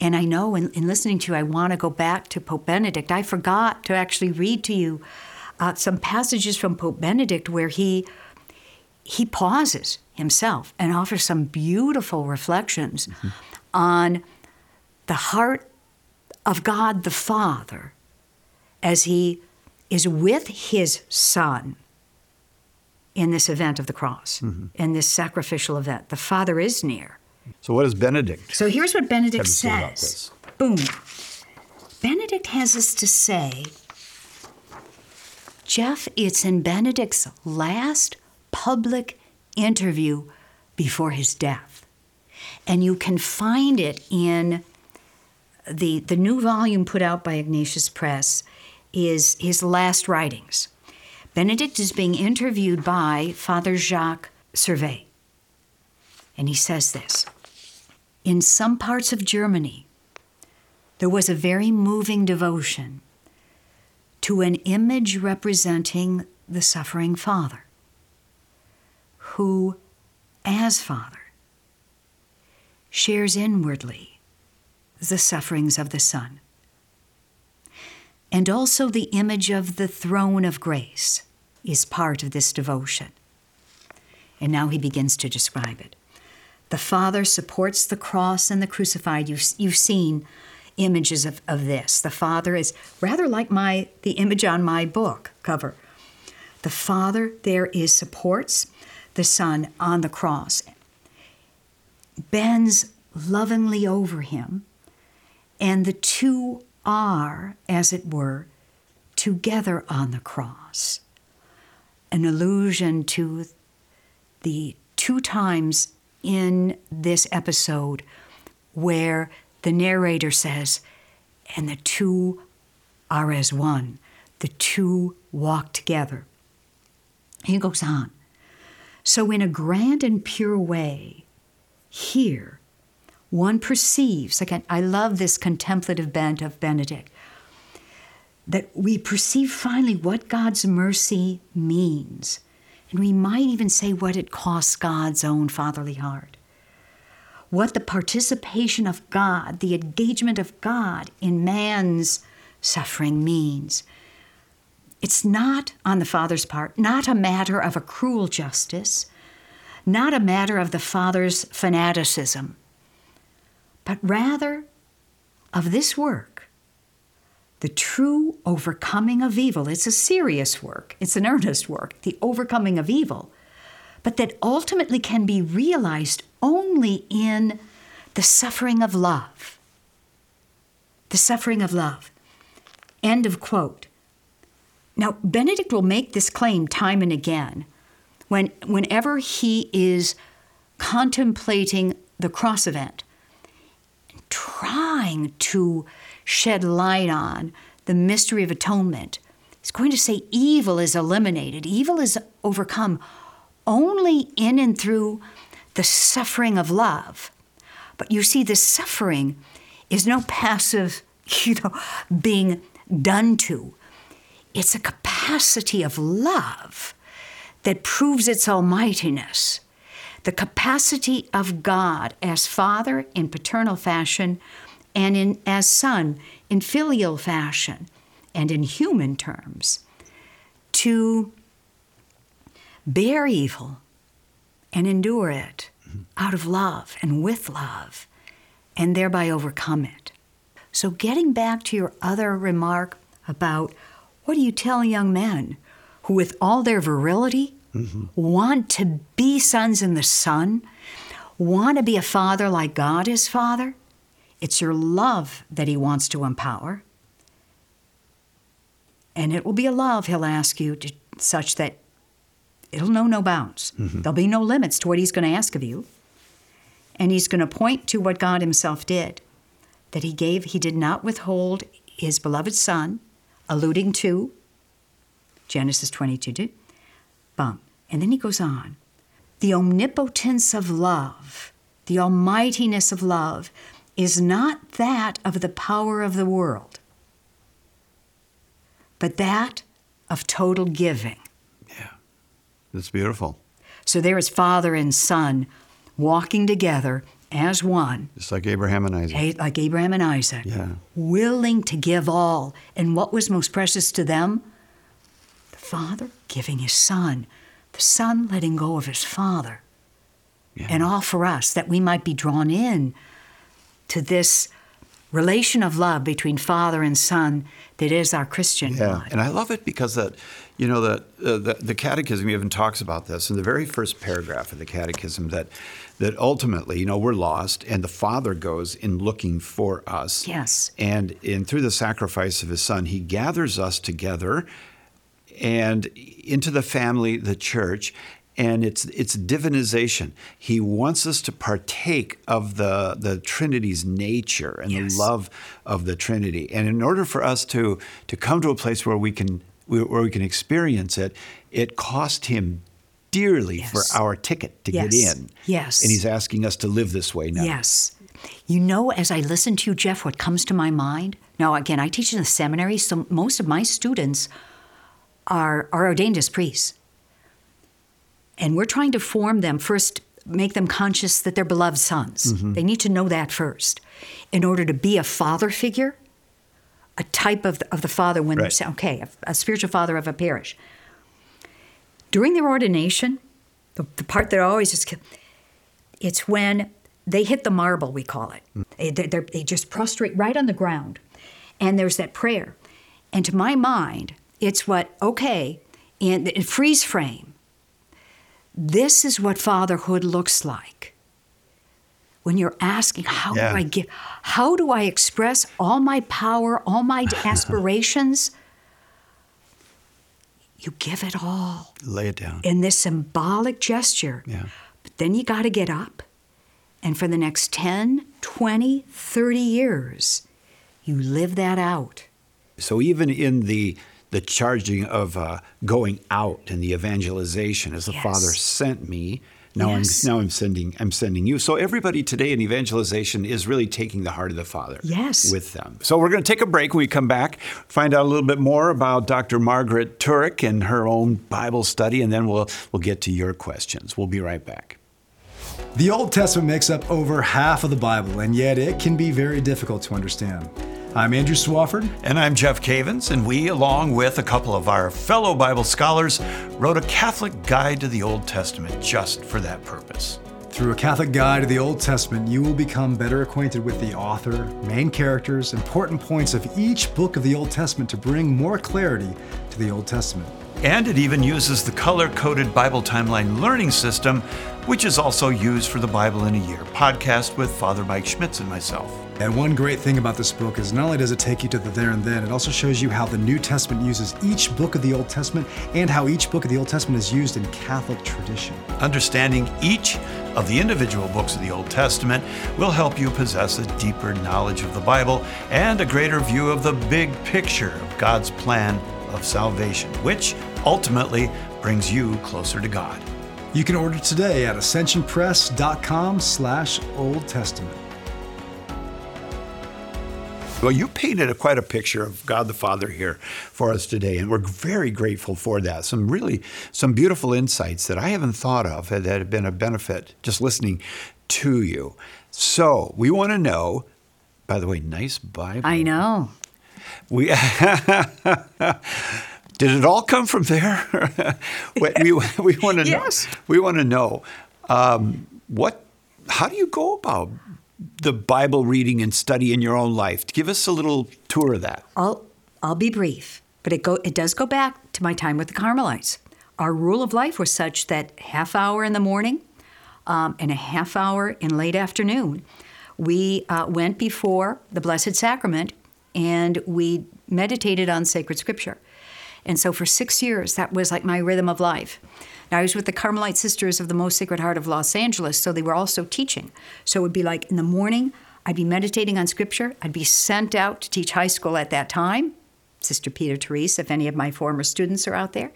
And I know in, in, listening to you, I want to go back to Pope Benedict. I forgot to actually read to you uh, some passages from Pope Benedict where he he pauses himself and offers some beautiful reflections mm-hmm. on the heart of God the Father as he is with his Son in this event of the cross, mm-hmm. in this sacrificial event. The Father is near. So, what does Benedict? So, here's what Benedict says. Boom. Benedict has this to say Jeff, it's in Benedict's last public interview before his death. And you can find it in the, the new volume put out by Ignatius Press is his last writings. Benedict is being interviewed by Father Jacques Servais. And he says this In some parts of Germany, there was a very moving devotion to an image representing the suffering Father, who, as Father, shares inwardly the sufferings of the Son and also the image of the throne of grace is part of this devotion. And now he begins to describe it. The Father supports the cross and the crucified. You've, you've seen images of, of this. The Father is rather like my the image on my book cover. The Father there is supports the Son on the cross, bends lovingly over him, and the two are, as it were, together on the cross. An allusion to the two times in this episode where the narrator says, and the two are as one. The two walk together. He goes on. So, in a grand and pure way, here, one perceives, again, I love this contemplative bent of Benedict, that we perceive finally what God's mercy means. And we might even say what it costs God's own fatherly heart. What the participation of God, the engagement of God in man's suffering means. It's not, on the Father's part, not a matter of a cruel justice, not a matter of the Father's fanaticism but rather of this work, the true overcoming of evil. It's a serious work, it's an earnest work, the overcoming of evil, but that ultimately can be realized only in the suffering of love. The suffering of love. End of quote. Now, Benedict will make this claim time and again when, whenever he is contemplating the cross event trying to shed light on the mystery of atonement. He's going to say evil is eliminated, evil is overcome only in and through the suffering of love. But you see, the suffering is no passive, you know, being done to. It's a capacity of love that proves its almightiness. The capacity of God as Father in paternal fashion and in, as Son in filial fashion and in human terms to bear evil and endure it mm-hmm. out of love and with love and thereby overcome it. So, getting back to your other remark about what do you tell young men who, with all their virility, mm-hmm. want to be sons in the Son, want to be a father like God is Father? It's your love that He wants to empower. And it will be a love He'll ask you to, such that it'll know no bounds. Mm-hmm. There'll be no limits to what He's going to ask of you. And He's going to point to what God Himself did that He gave, He did not withhold His beloved Son, alluding to Genesis 22. Bum. And then He goes on the omnipotence of love, the almightiness of love, is not that of the power of the world, but that of total giving. Yeah, that's beautiful. So there is Father and Son walking together as one. Just like Abraham and Isaac. Like Abraham and Isaac. Yeah. Willing to give all. And what was most precious to them? The Father giving his Son, the Son letting go of his Father. Yeah. And all for us, that we might be drawn in to this relation of love between father and son that is our Christian yeah. And I love it because that, you know, the, uh, the, the Catechism even talks about this in the very first paragraph of the Catechism that that ultimately, you know, we're lost, and the Father goes in looking for us. Yes. And in through the sacrifice of His Son, He gathers us together and into the family, the church, and it's it's divinization. He wants us to partake of the the Trinity's nature and yes. the love of the Trinity. And in order for us to to come to a place where we can where we can experience it, it cost him dearly yes. for our ticket to yes. get in. Yes. And he's asking us to live this way now. Yes. You know, as I listen to you, Jeff, what comes to my mind? Now, again, I teach in the seminary, so most of my students are, are ordained as priests. And we're trying to form them first, make them conscious that they're beloved sons. Mm-hmm. They need to know that first. In order to be a father figure, a type of the, of the father when right. they're okay, a, a, spiritual father of a parish. During their ordination, the, the part that always is, it's when they hit the marble, we call it. Mm. They, they just prostrate right on the ground. And there's that prayer. And to my mind, it's what, okay, in, in freeze frame, this is what fatherhood looks like. When you're asking, how yeah. do I give, how do I express all my power, all my aspirations? you give it all. Lay it down. In this symbolic gesture. Yeah. But then you got to get up. And for the next 10, 20, 30 years, you live that out. So even in the the charging of uh, going out and the evangelization as the yes. Father sent me. Now yes. I'm now I'm sending I'm sending you. So everybody today in evangelization is really taking the heart of the Father yes. with them. So we're going to take a break when we come back, find out a little bit more about Dr. Margaret Turek and her own Bible study, and then we'll we'll get to your questions. We'll be right back. The Old Testament makes up over half of the Bible, and yet it can be very difficult to understand. I'm Andrew Swafford. And I'm Jeff Cavins, and we, along with a couple of our fellow Bible scholars, wrote a Catholic guide to the Old Testament just for that purpose. Through a Catholic guide to the Old Testament, you will become better acquainted with the author, main characters, important points of each book of the Old Testament to bring more clarity to the Old Testament. And it even uses the color coded Bible Timeline learning system, which is also used for the Bible in a Year podcast with Father Mike Schmitz and myself. And one great thing about this book is not only does it take you to the there and then, it also shows you how the New Testament uses each book of the Old Testament and how each book of the Old Testament is used in Catholic tradition. Understanding each of the individual books of the Old Testament will help you possess a deeper knowledge of the Bible and a greater view of the big picture of God's plan of salvation, which ultimately brings you closer to God. You can order today at ascensionpress.com slash Old Testament. Well, you painted a, quite a picture of God the Father here for us today, and we're very grateful for that. Some really, some beautiful insights that I haven't thought of that have been a benefit just listening to you. So we want to know. By the way, nice Bible. I know. We did it all come from there? we, we, we want to Yes. know. We want to know um, what. How do you go about the Bible reading and study in your own life? Give us a little tour of that. I'll I'll be brief, but it go it does go back to my time with the Carmelites. Our rule of life was such that half hour in the morning um, and a half hour in late afternoon, we uh, went before the Blessed Sacrament and we meditated on sacred scripture. And so for six years, that was like my rhythm of life. Now, I was with the Carmelite Sisters of the Most Sacred Heart of Los Angeles, so they were also teaching. So it would be like in the morning, I'd be meditating on scripture. I'd be sent out to teach high school at that time, Sister Peter Therese, if any of my former students are out there.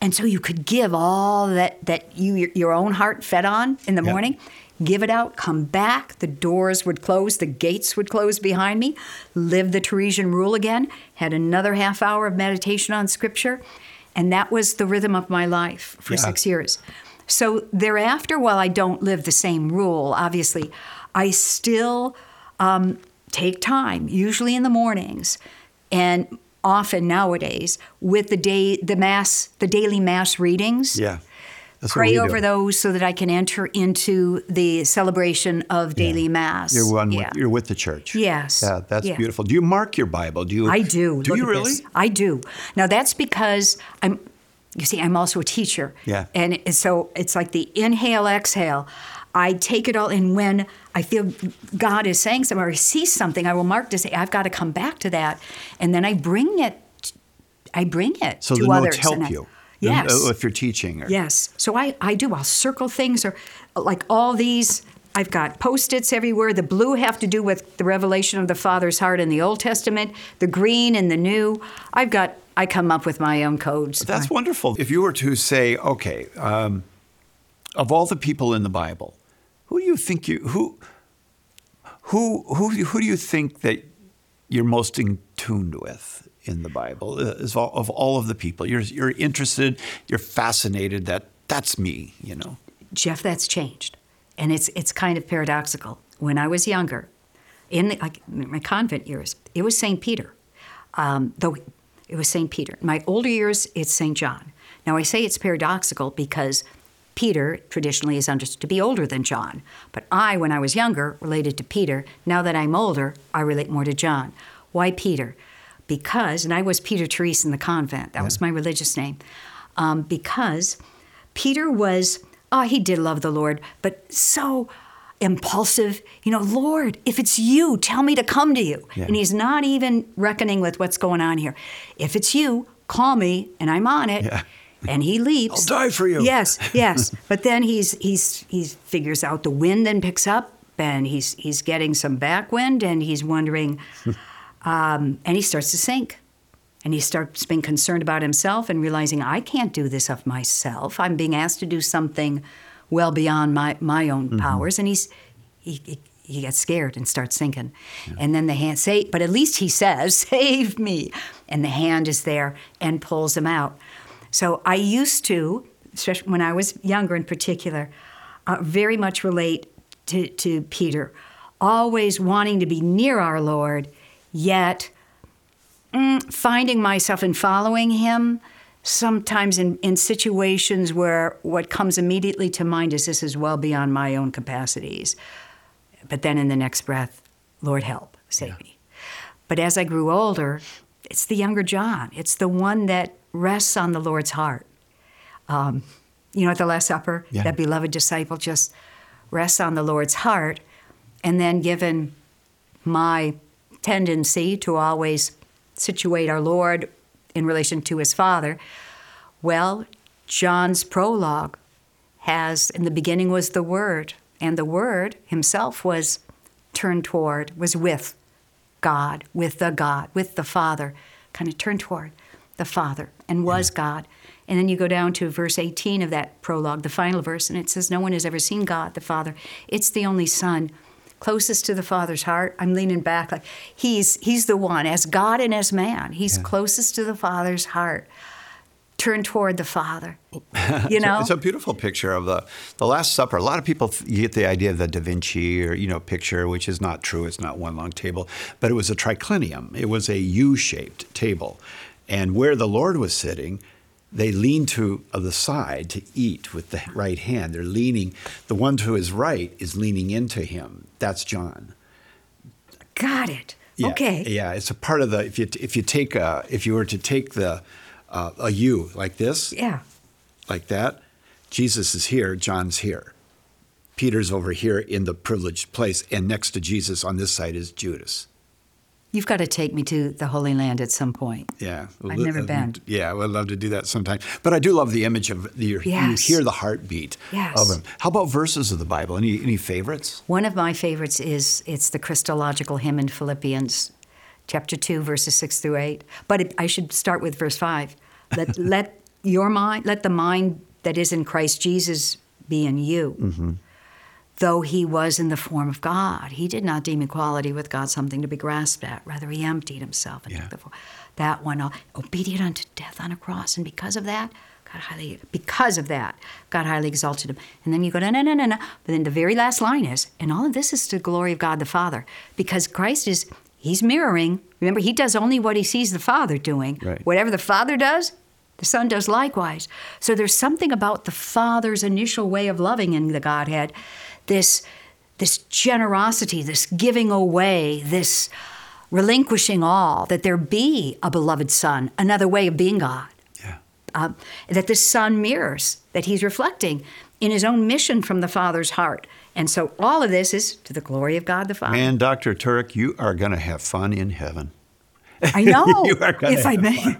And so you could give all that, that you your, your own heart fed on in the Yeah. morning, give it out, come back, the doors would close, the gates would close behind me, live the Teresian rule again, had another half hour of meditation on scripture, and that was the rhythm of my life for Yeah. six years. So thereafter, while I don't live the same rule, obviously, I still um, take time, usually in the mornings, and often nowadays with the day, the mass, the daily mass readings Yeah. That's pray we do. over those so that I can enter into the celebration of daily mass. You're one. Yeah. With, you're with the church. Yes. Yeah, that's Yeah. beautiful. Do you mark your Bible? Do you? I do. Do Look you really? this. I do. Now that's because I'm. You see, I'm also a teacher. Yeah. And so it's like the inhale, exhale. I take it all, and when I feel God is saying something or I see something, I will mark to say, I've got to come back to that, and then I bring it. I bring it So to the others. notes help I- you. Yes. Uh, If you're teaching. Or, Yes. So I, I do. I'll circle things or like all these. I've got post its everywhere. The blue have to do with the revelation of the Father's heart in the Old Testament, the green in the New. I've got, I come up with my own codes. That's wonderful. If you were to say, okay, um, of all the people in the Bible, who do you think you who who who who do you think that you're most in tuned with in the Bible? Uh, of all of the people, you're you're interested, you're fascinated that that's me, you know. Jeff, that's changed, and it's it's kind of paradoxical. When I was younger, in the, like my convent years, it was Saint Peter, um, though it was Saint Peter. My older years, it's Saint John. Now I say it's paradoxical because Peter traditionally is understood to be older than John, but I, when I was younger, related to Peter. Now that I'm older, I relate more to John. Why Peter? Because, and I was Peter Therese in the convent. That was my religious name. Um, because Peter was, oh, he did love the Lord, but so impulsive. You know, Lord, if it's you, tell me to come to you. Yeah. And he's not even reckoning with what's going on here. If it's you, call me and I'm on it. Yeah. And he leaps. I'll die for you. Yes, yes. but then he's he's he figures out the wind then picks up and he's he's getting some backwind and he's wondering um, and he starts to sink. And he starts being concerned about himself and realizing I can't do this of myself. I'm being asked to do something well beyond my, my own powers. And he's he, he, he gets scared and starts sinking. And then the hand say, but at least he says, "Save me!" And the hand is there and pulls him out. So I used to, especially when I was younger in particular, uh, very much relate to, to Peter, always wanting to be near our Lord, yet mm, finding myself and following him sometimes in, in situations where what comes immediately to mind is this is well beyond my own capacities. But then in the next breath, Lord help, save me. But as I grew older, it's the younger John. It's the one that rests on the Lord's heart. Um, you know, at the Last Supper, Yeah. that beloved disciple just rests on the Lord's heart. And then, given my tendency to always situate our Lord in relation to his Father, well, John's prologue has, in the beginning was the Word, and the Word himself was turned toward, was with God, with the God, with the Father, kind of turned toward the Father, and was God. And then you go down to verse 18 of that prologue, the final verse, and it says, No one has ever seen God, the Father. It's the only Son, closest to the Father's heart. I'm leaning back like he's he's the one, as God and as man. He's Yeah. closest to the Father's heart. Turn toward the Father. You know? It's a beautiful picture of the the Last Supper. A lot of people you get the idea of the Da Vinci or you know picture, which is not true. It's not one long table, but it was a triclinium. It was a U-shaped table, and where the Lord was sitting, they lean to the side to eat with the right hand. They're leaning. The one to his right is leaning into him. That's John. Got it. Yeah, okay. Yeah, it's a part of the. If you if you take a, if you were to take the uh, a U like this, Yeah. like that. Jesus is here, John's here. Peter's over here in the privileged place, and next to Jesus on this side is Judas. You've got to take me to the Holy Land at some point. Yeah, I've never been. Yeah, I would love to do that sometime. But I do love the image of the, you hear the heartbeat Yes. of him. How about verses of the Bible? Any any favorites? One of my favorites is it's the Christological hymn in Philippians, chapter two, verses six through eight. But it, I should start with verse five. Let let your mind, let the mind that is in Christ Jesus be in you. Mm-hmm. Though he was in the form of God, he did not deem equality with God something to be grasped at. Rather, he emptied himself and Yeah. took the form. That one, uh, obedient unto death on a cross, and because of that, God highly, because of that, God highly exalted him. And then you go, no, no, no, no, no. But then the very last line is, and all of this is to the glory of God the Father, because Christ is, he's mirroring. Remember, he does only what he sees the Father doing. Right. Whatever the Father does, the Son does likewise. So there's something about the Father's initial way of loving in the Godhead, this, this generosity, this giving away, this relinquishing all, that there be a beloved Son, another way of being God Yeah. uh, that the Son mirrors, that he's reflecting in his own mission from the Father's heart. And so all of this is to the glory of God the Father. And Dr. Turek, you are going to have fun in heaven. I know. You are gonna if I may,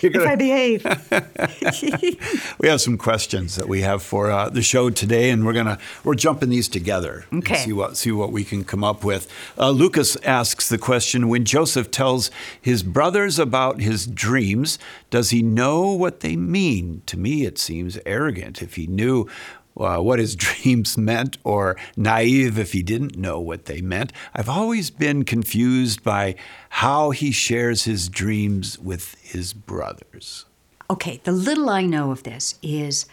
You're if gonna- I behave. we have some questions that we have for uh, the show today, and we're gonna we're jumping these together. Okay. see what see what we can come up with. Uh, Lucas asks the question: When Joseph tells his brothers about his dreams, does he know what they mean? To me, it seems arrogant if he knew. Uh, what his dreams meant, or naive if he didn't know what they meant. I've always been confused by how he shares his dreams with his brothers. Okay, the little I know of this is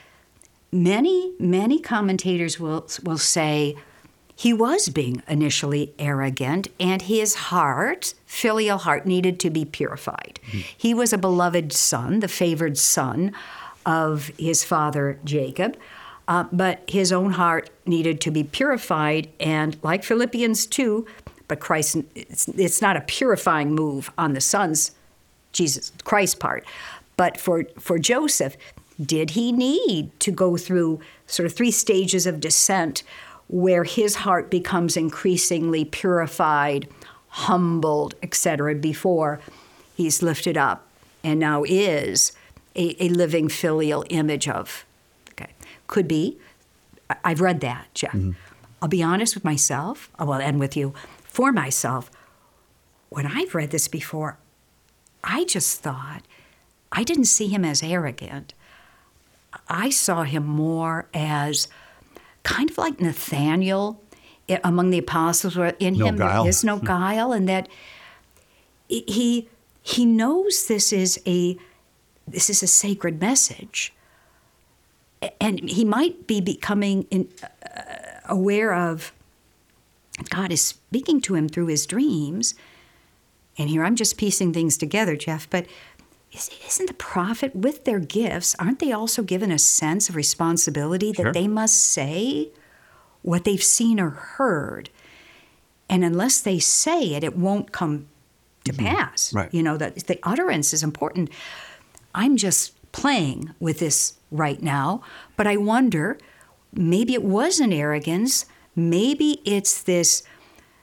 many, many commentators will, will say he was being initially arrogant and his heart, filial heart, needed to be purified. He was a beloved son, the favored son of his father Jacob. Uh, but his own heart needed to be purified, and like Philippians 2, but Christ, it's, it's not a purifying move on the son's Jesus Christ part. But for, for Joseph, did he need to go through sort of three stages of descent where his heart becomes increasingly purified, humbled, etc., before he's lifted up and now is a, a living filial image of? Could be. I've read that, Jeff. Mm-hmm. I'll be honest with myself, uh, well, and with you. For myself, when I've read this before, I just thought I didn't see him as arrogant. I saw him more as kind of like Nathaniel eh, among the apostles. Where in No him guile. there is no hmm. guile, and that he he knows this is a this is a sacred message, and he might be becoming in, uh, aware of God is speaking to him through his dreams. And here I'm just piecing things together, Jeff, but is- isn't the prophet, with their gifts, aren't they also given a sense of responsibility Sure. that they must say what they've seen or heard? And unless they say it, it won't come to pass. Right. You know, that the utterance is important. I'm just playing with this right now, but I wonder maybe it wasn't arrogance, maybe it's this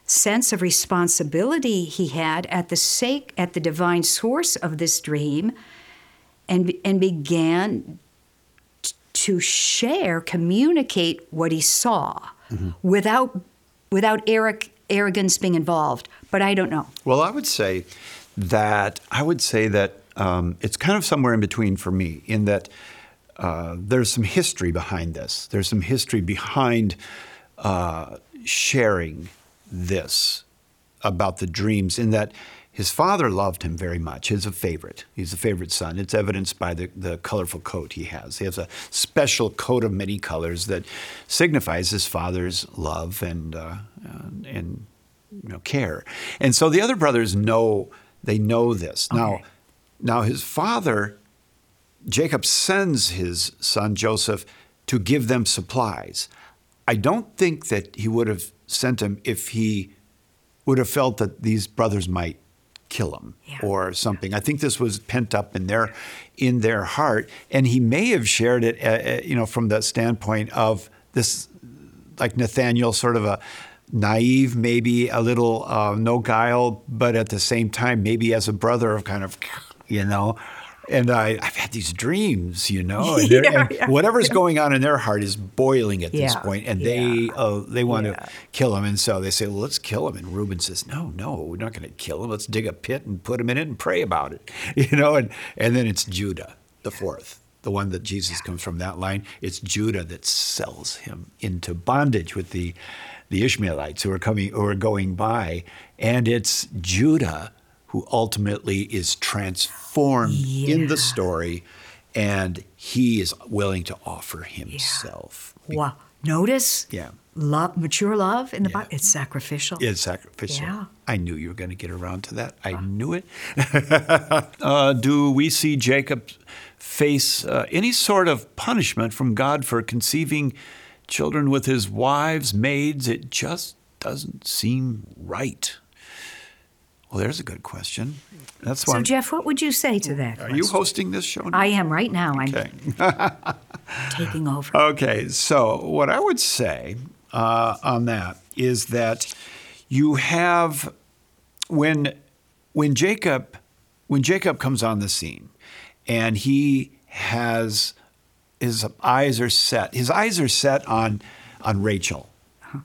sense of responsibility he had at the sake at the divine source of this dream and and began t- to share communicate what he saw mm-hmm. without without arrog- arrogance being involved but i don't know. Well, I would say that I would say that um, it's kind of somewhere in between for me, in that uh, there's some history behind this. There's some history behind uh, sharing this about the dreams, in that his father loved him very much. He's a favorite. He's a favorite son. It's evidenced by the, the colorful coat he has. He has a special coat of many colors that signifies his father's love and, uh, and you know, care. And so the other brothers know, they know this. Okay. Now, now his father, Jacob sends his son Joseph to give them supplies. I don't think that he would have sent him if he would have felt that these brothers might kill him yeah. or something. I think this was pent up in their in their heart, and he may have shared it, uh, uh, you know, from the standpoint of this, like Nathaniel, sort of a naive, maybe a little uh, no guile, but at the same time, maybe as a brother of kind of, you know, and I, have had these dreams, you know, and, yeah, and whatever's going on in their heart is boiling at this point, and they uh, they want to kill him, and so they say, "Well, let's kill him." And Reuben says, "No, no, we're not going to kill him. Let's dig a pit and put him in it and pray about it," you know, and and then it's Judah, the fourth, the one that Jesus comes from that line. It's Judah that sells him into bondage with the the Ishmaelites who are coming who are going by, and it's Judah who ultimately is transformed yeah. in the story and he is willing to offer himself. Yeah. Wow. Notice? Yeah. Love, mature love in the yeah. Bible, it's sacrificial. It's sacrificial. Yeah. I knew you were going to get around to that. I uh. knew it. uh, do we see Jacob face uh, any sort of punishment from God for conceiving children with his wives, maids? It just doesn't seem right. Well, there's a good question. That's why. so, Jeff, what would you say to that? Are you hosting this show? Now? I am right now. Okay. I'm taking over. Okay, so what I would say uh, on that is that you have when when Jacob when Jacob comes on the scene and he has his eyes are set his eyes are set on on Rachel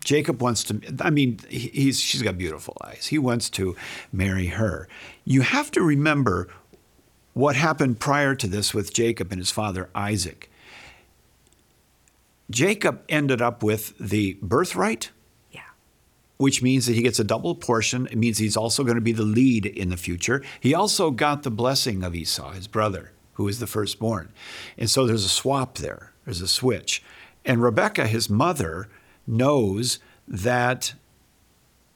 Jacob wants to, I mean, he's, she's got beautiful eyes. He wants to marry her. You have to remember what happened prior to this with Jacob and his father Isaac. Jacob ended up with the birthright, yeah. which means that he gets a double portion. It means he's also going to be the lead in the future. He also got the blessing of Esau, his brother, who is the firstborn. And so there's a swap there, there's a switch. And Rebecca, his mother, knows that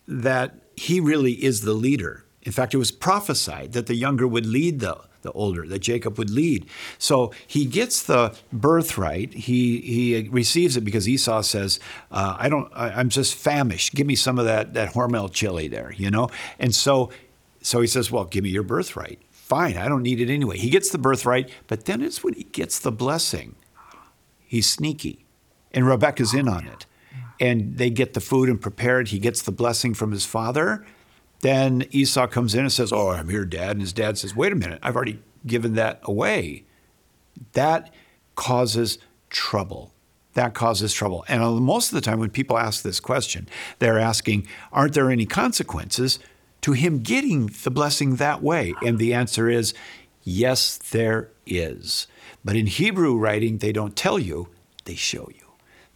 that he really is the leader. In fact, it was prophesied that the younger would lead the, the older, that Jacob would lead. So he gets the birthright. He he receives it because Esau says, uh, "I don't. I, am just famished. Give me some of that that Hormel chili there, you know." And so so he says, "Well, give me your birthright." Fine, I don't need it anyway. He gets the birthright, but then it's when he gets the blessing. He's sneaky, and Rebecca's in on it and they get the food and prepared. He gets the blessing from his father. Then Esau comes in and says, Oh, I'm here, Dad. And his dad says, Wait a minute, I've already given that away. That causes trouble. That causes trouble. And uh, most of the time, when people ask this question, they're asking, Aren't there any consequences to him getting the blessing that way? And the answer is, Yes, there is. But in Hebrew writing, they don't tell you, they show you.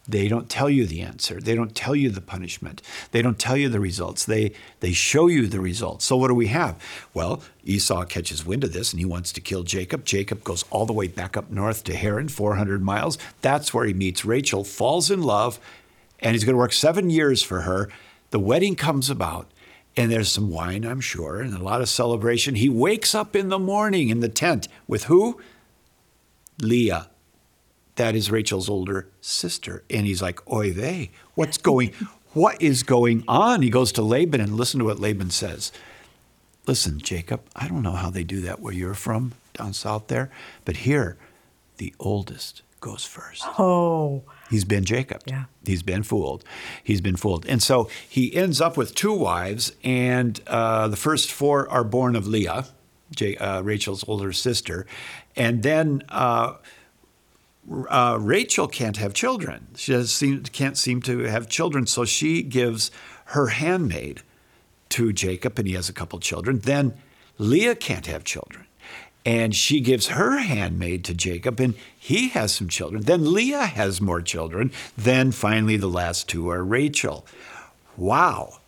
They don't tell you the answer. They don't tell you the punishment. They don't tell you the results. They, they show you the results. So, what do we have? Well, Esau catches wind of this and he wants to kill Jacob. Jacob goes all the way back up north to Haran, 400 miles. That's where he meets Rachel, falls in love, and he's going to work seven years for her. The wedding comes about. And there's some wine, I'm sure, and a lot of celebration. He wakes up in the morning in the tent with who? Leah, that is Rachel's older sister. And he's like, Oy vey, what's going, what is going on? He goes to Laban and listen to what Laban says. Listen, Jacob, I don't know how they do that where you're from, down south there, but here, the oldest goes first. Oh. He's been Jacob. Yeah. He's been fooled. He's been fooled. And so he ends up with two wives, and uh, the first four are born of Leah, J- uh, Rachel's older sister. And then uh, uh, Rachel can't have children. She seem, can't seem to have children, so she gives her handmaid to Jacob, and he has a couple children. Then Leah can't have children. and she gives her handmaid to Jacob, and he has some children. Then Leah has more children. Then finally, the last two are Rachel. Wow,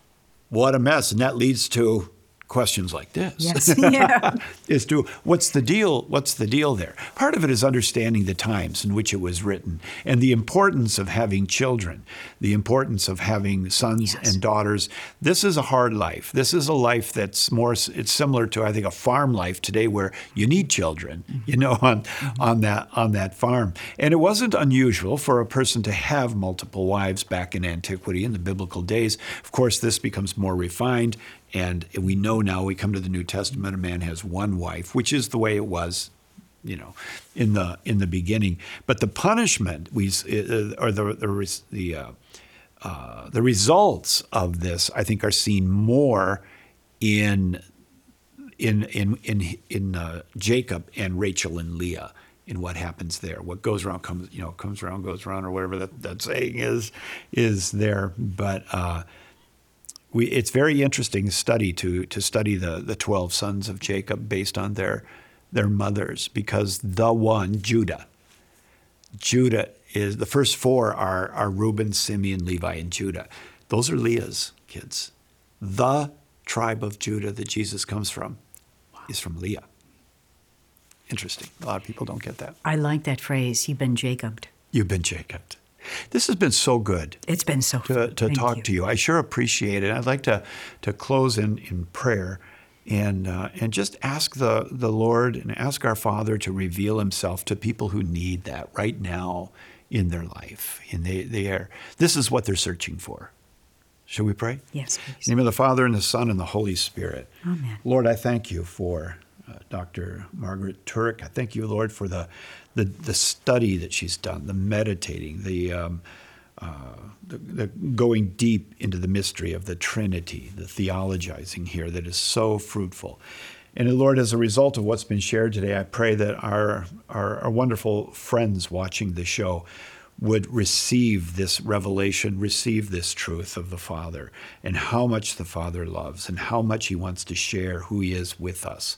what a mess. And that leads to questions like this. Yes. Yeah. is to what's the deal? What's the deal there? Part of it is understanding the times in which it was written and the importance of having children, the importance of having sons Yes. and daughters. This is a hard life. This is a life that's more. It's similar to I think a farm life today, where you need children, mm-hmm. you know, on mm-hmm. on that on that farm. And it wasn't unusual for a person to have multiple wives back in antiquity in the biblical days. Of course, this becomes more refined. And we know now we come to the New Testament, a man has one wife, which is the way it was, you know, in the in the beginning. But the punishment we uh, or the the the uh, uh, the results of this, I think, are seen more in in in in in uh, Jacob and Rachel and Leah. In what happens there, what goes around comes you know comes around goes around or whatever that, that saying is is there. But uh, we, it's very interesting study to to study the the twelve sons of Jacob based on their their mothers because the one Judah Judah is the first four are are Reuben, Simeon, Levi, and Judah. Those are Leah's kids. The tribe of Judah that Jesus comes from is from Leah. Interesting. A lot of people don't get that. I like that phrase. You've been Jacobed. You've been Jacob. This has been so good It's been so to, to talk you. to you. I sure appreciate it. I'd like to to close in, in prayer and uh, and just ask the the Lord and ask our Father to reveal Himself to people who need that right now in their life. And they they are this is what they're searching for. Shall we pray? Yes, In the name of the Father and the Son and the Holy Spirit. Amen. Lord, I thank you for uh, Dr. Margaret Turek. I thank you, Lord, for the, the, the study that she's done, the meditating, the, um, uh, the, the going deep into the mystery of the Trinity, the theologizing here that is so fruitful. And Lord, as a result of what's been shared today, I pray that our, our, our wonderful friends watching the show would receive this revelation, receive this truth of the Father and how much the Father loves and how much He wants to share who He is with us.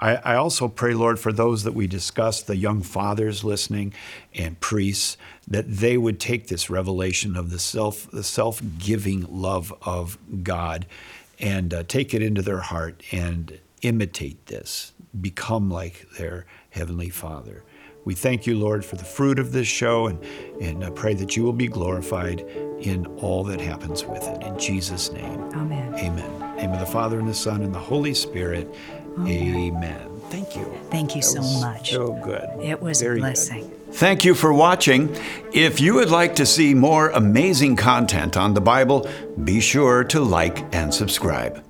I, I also pray, Lord, for those that we discussed, the young fathers listening and priests, that they would take this revelation of the self, the self-giving love of God, and uh, take it into their heart and imitate this, become like their heavenly Father. We thank you, Lord, for the fruit of this show and, and I pray that you will be glorified in all that happens with it. In Jesus' name, Amen. amen. In the name of the Father and the Son and the Holy Spirit, amen. Thank you. Thank you That so much. So good. It was Very a good. blessing. Thank you for watching. If you would like to see more amazing content on the Bible, be sure to like and subscribe.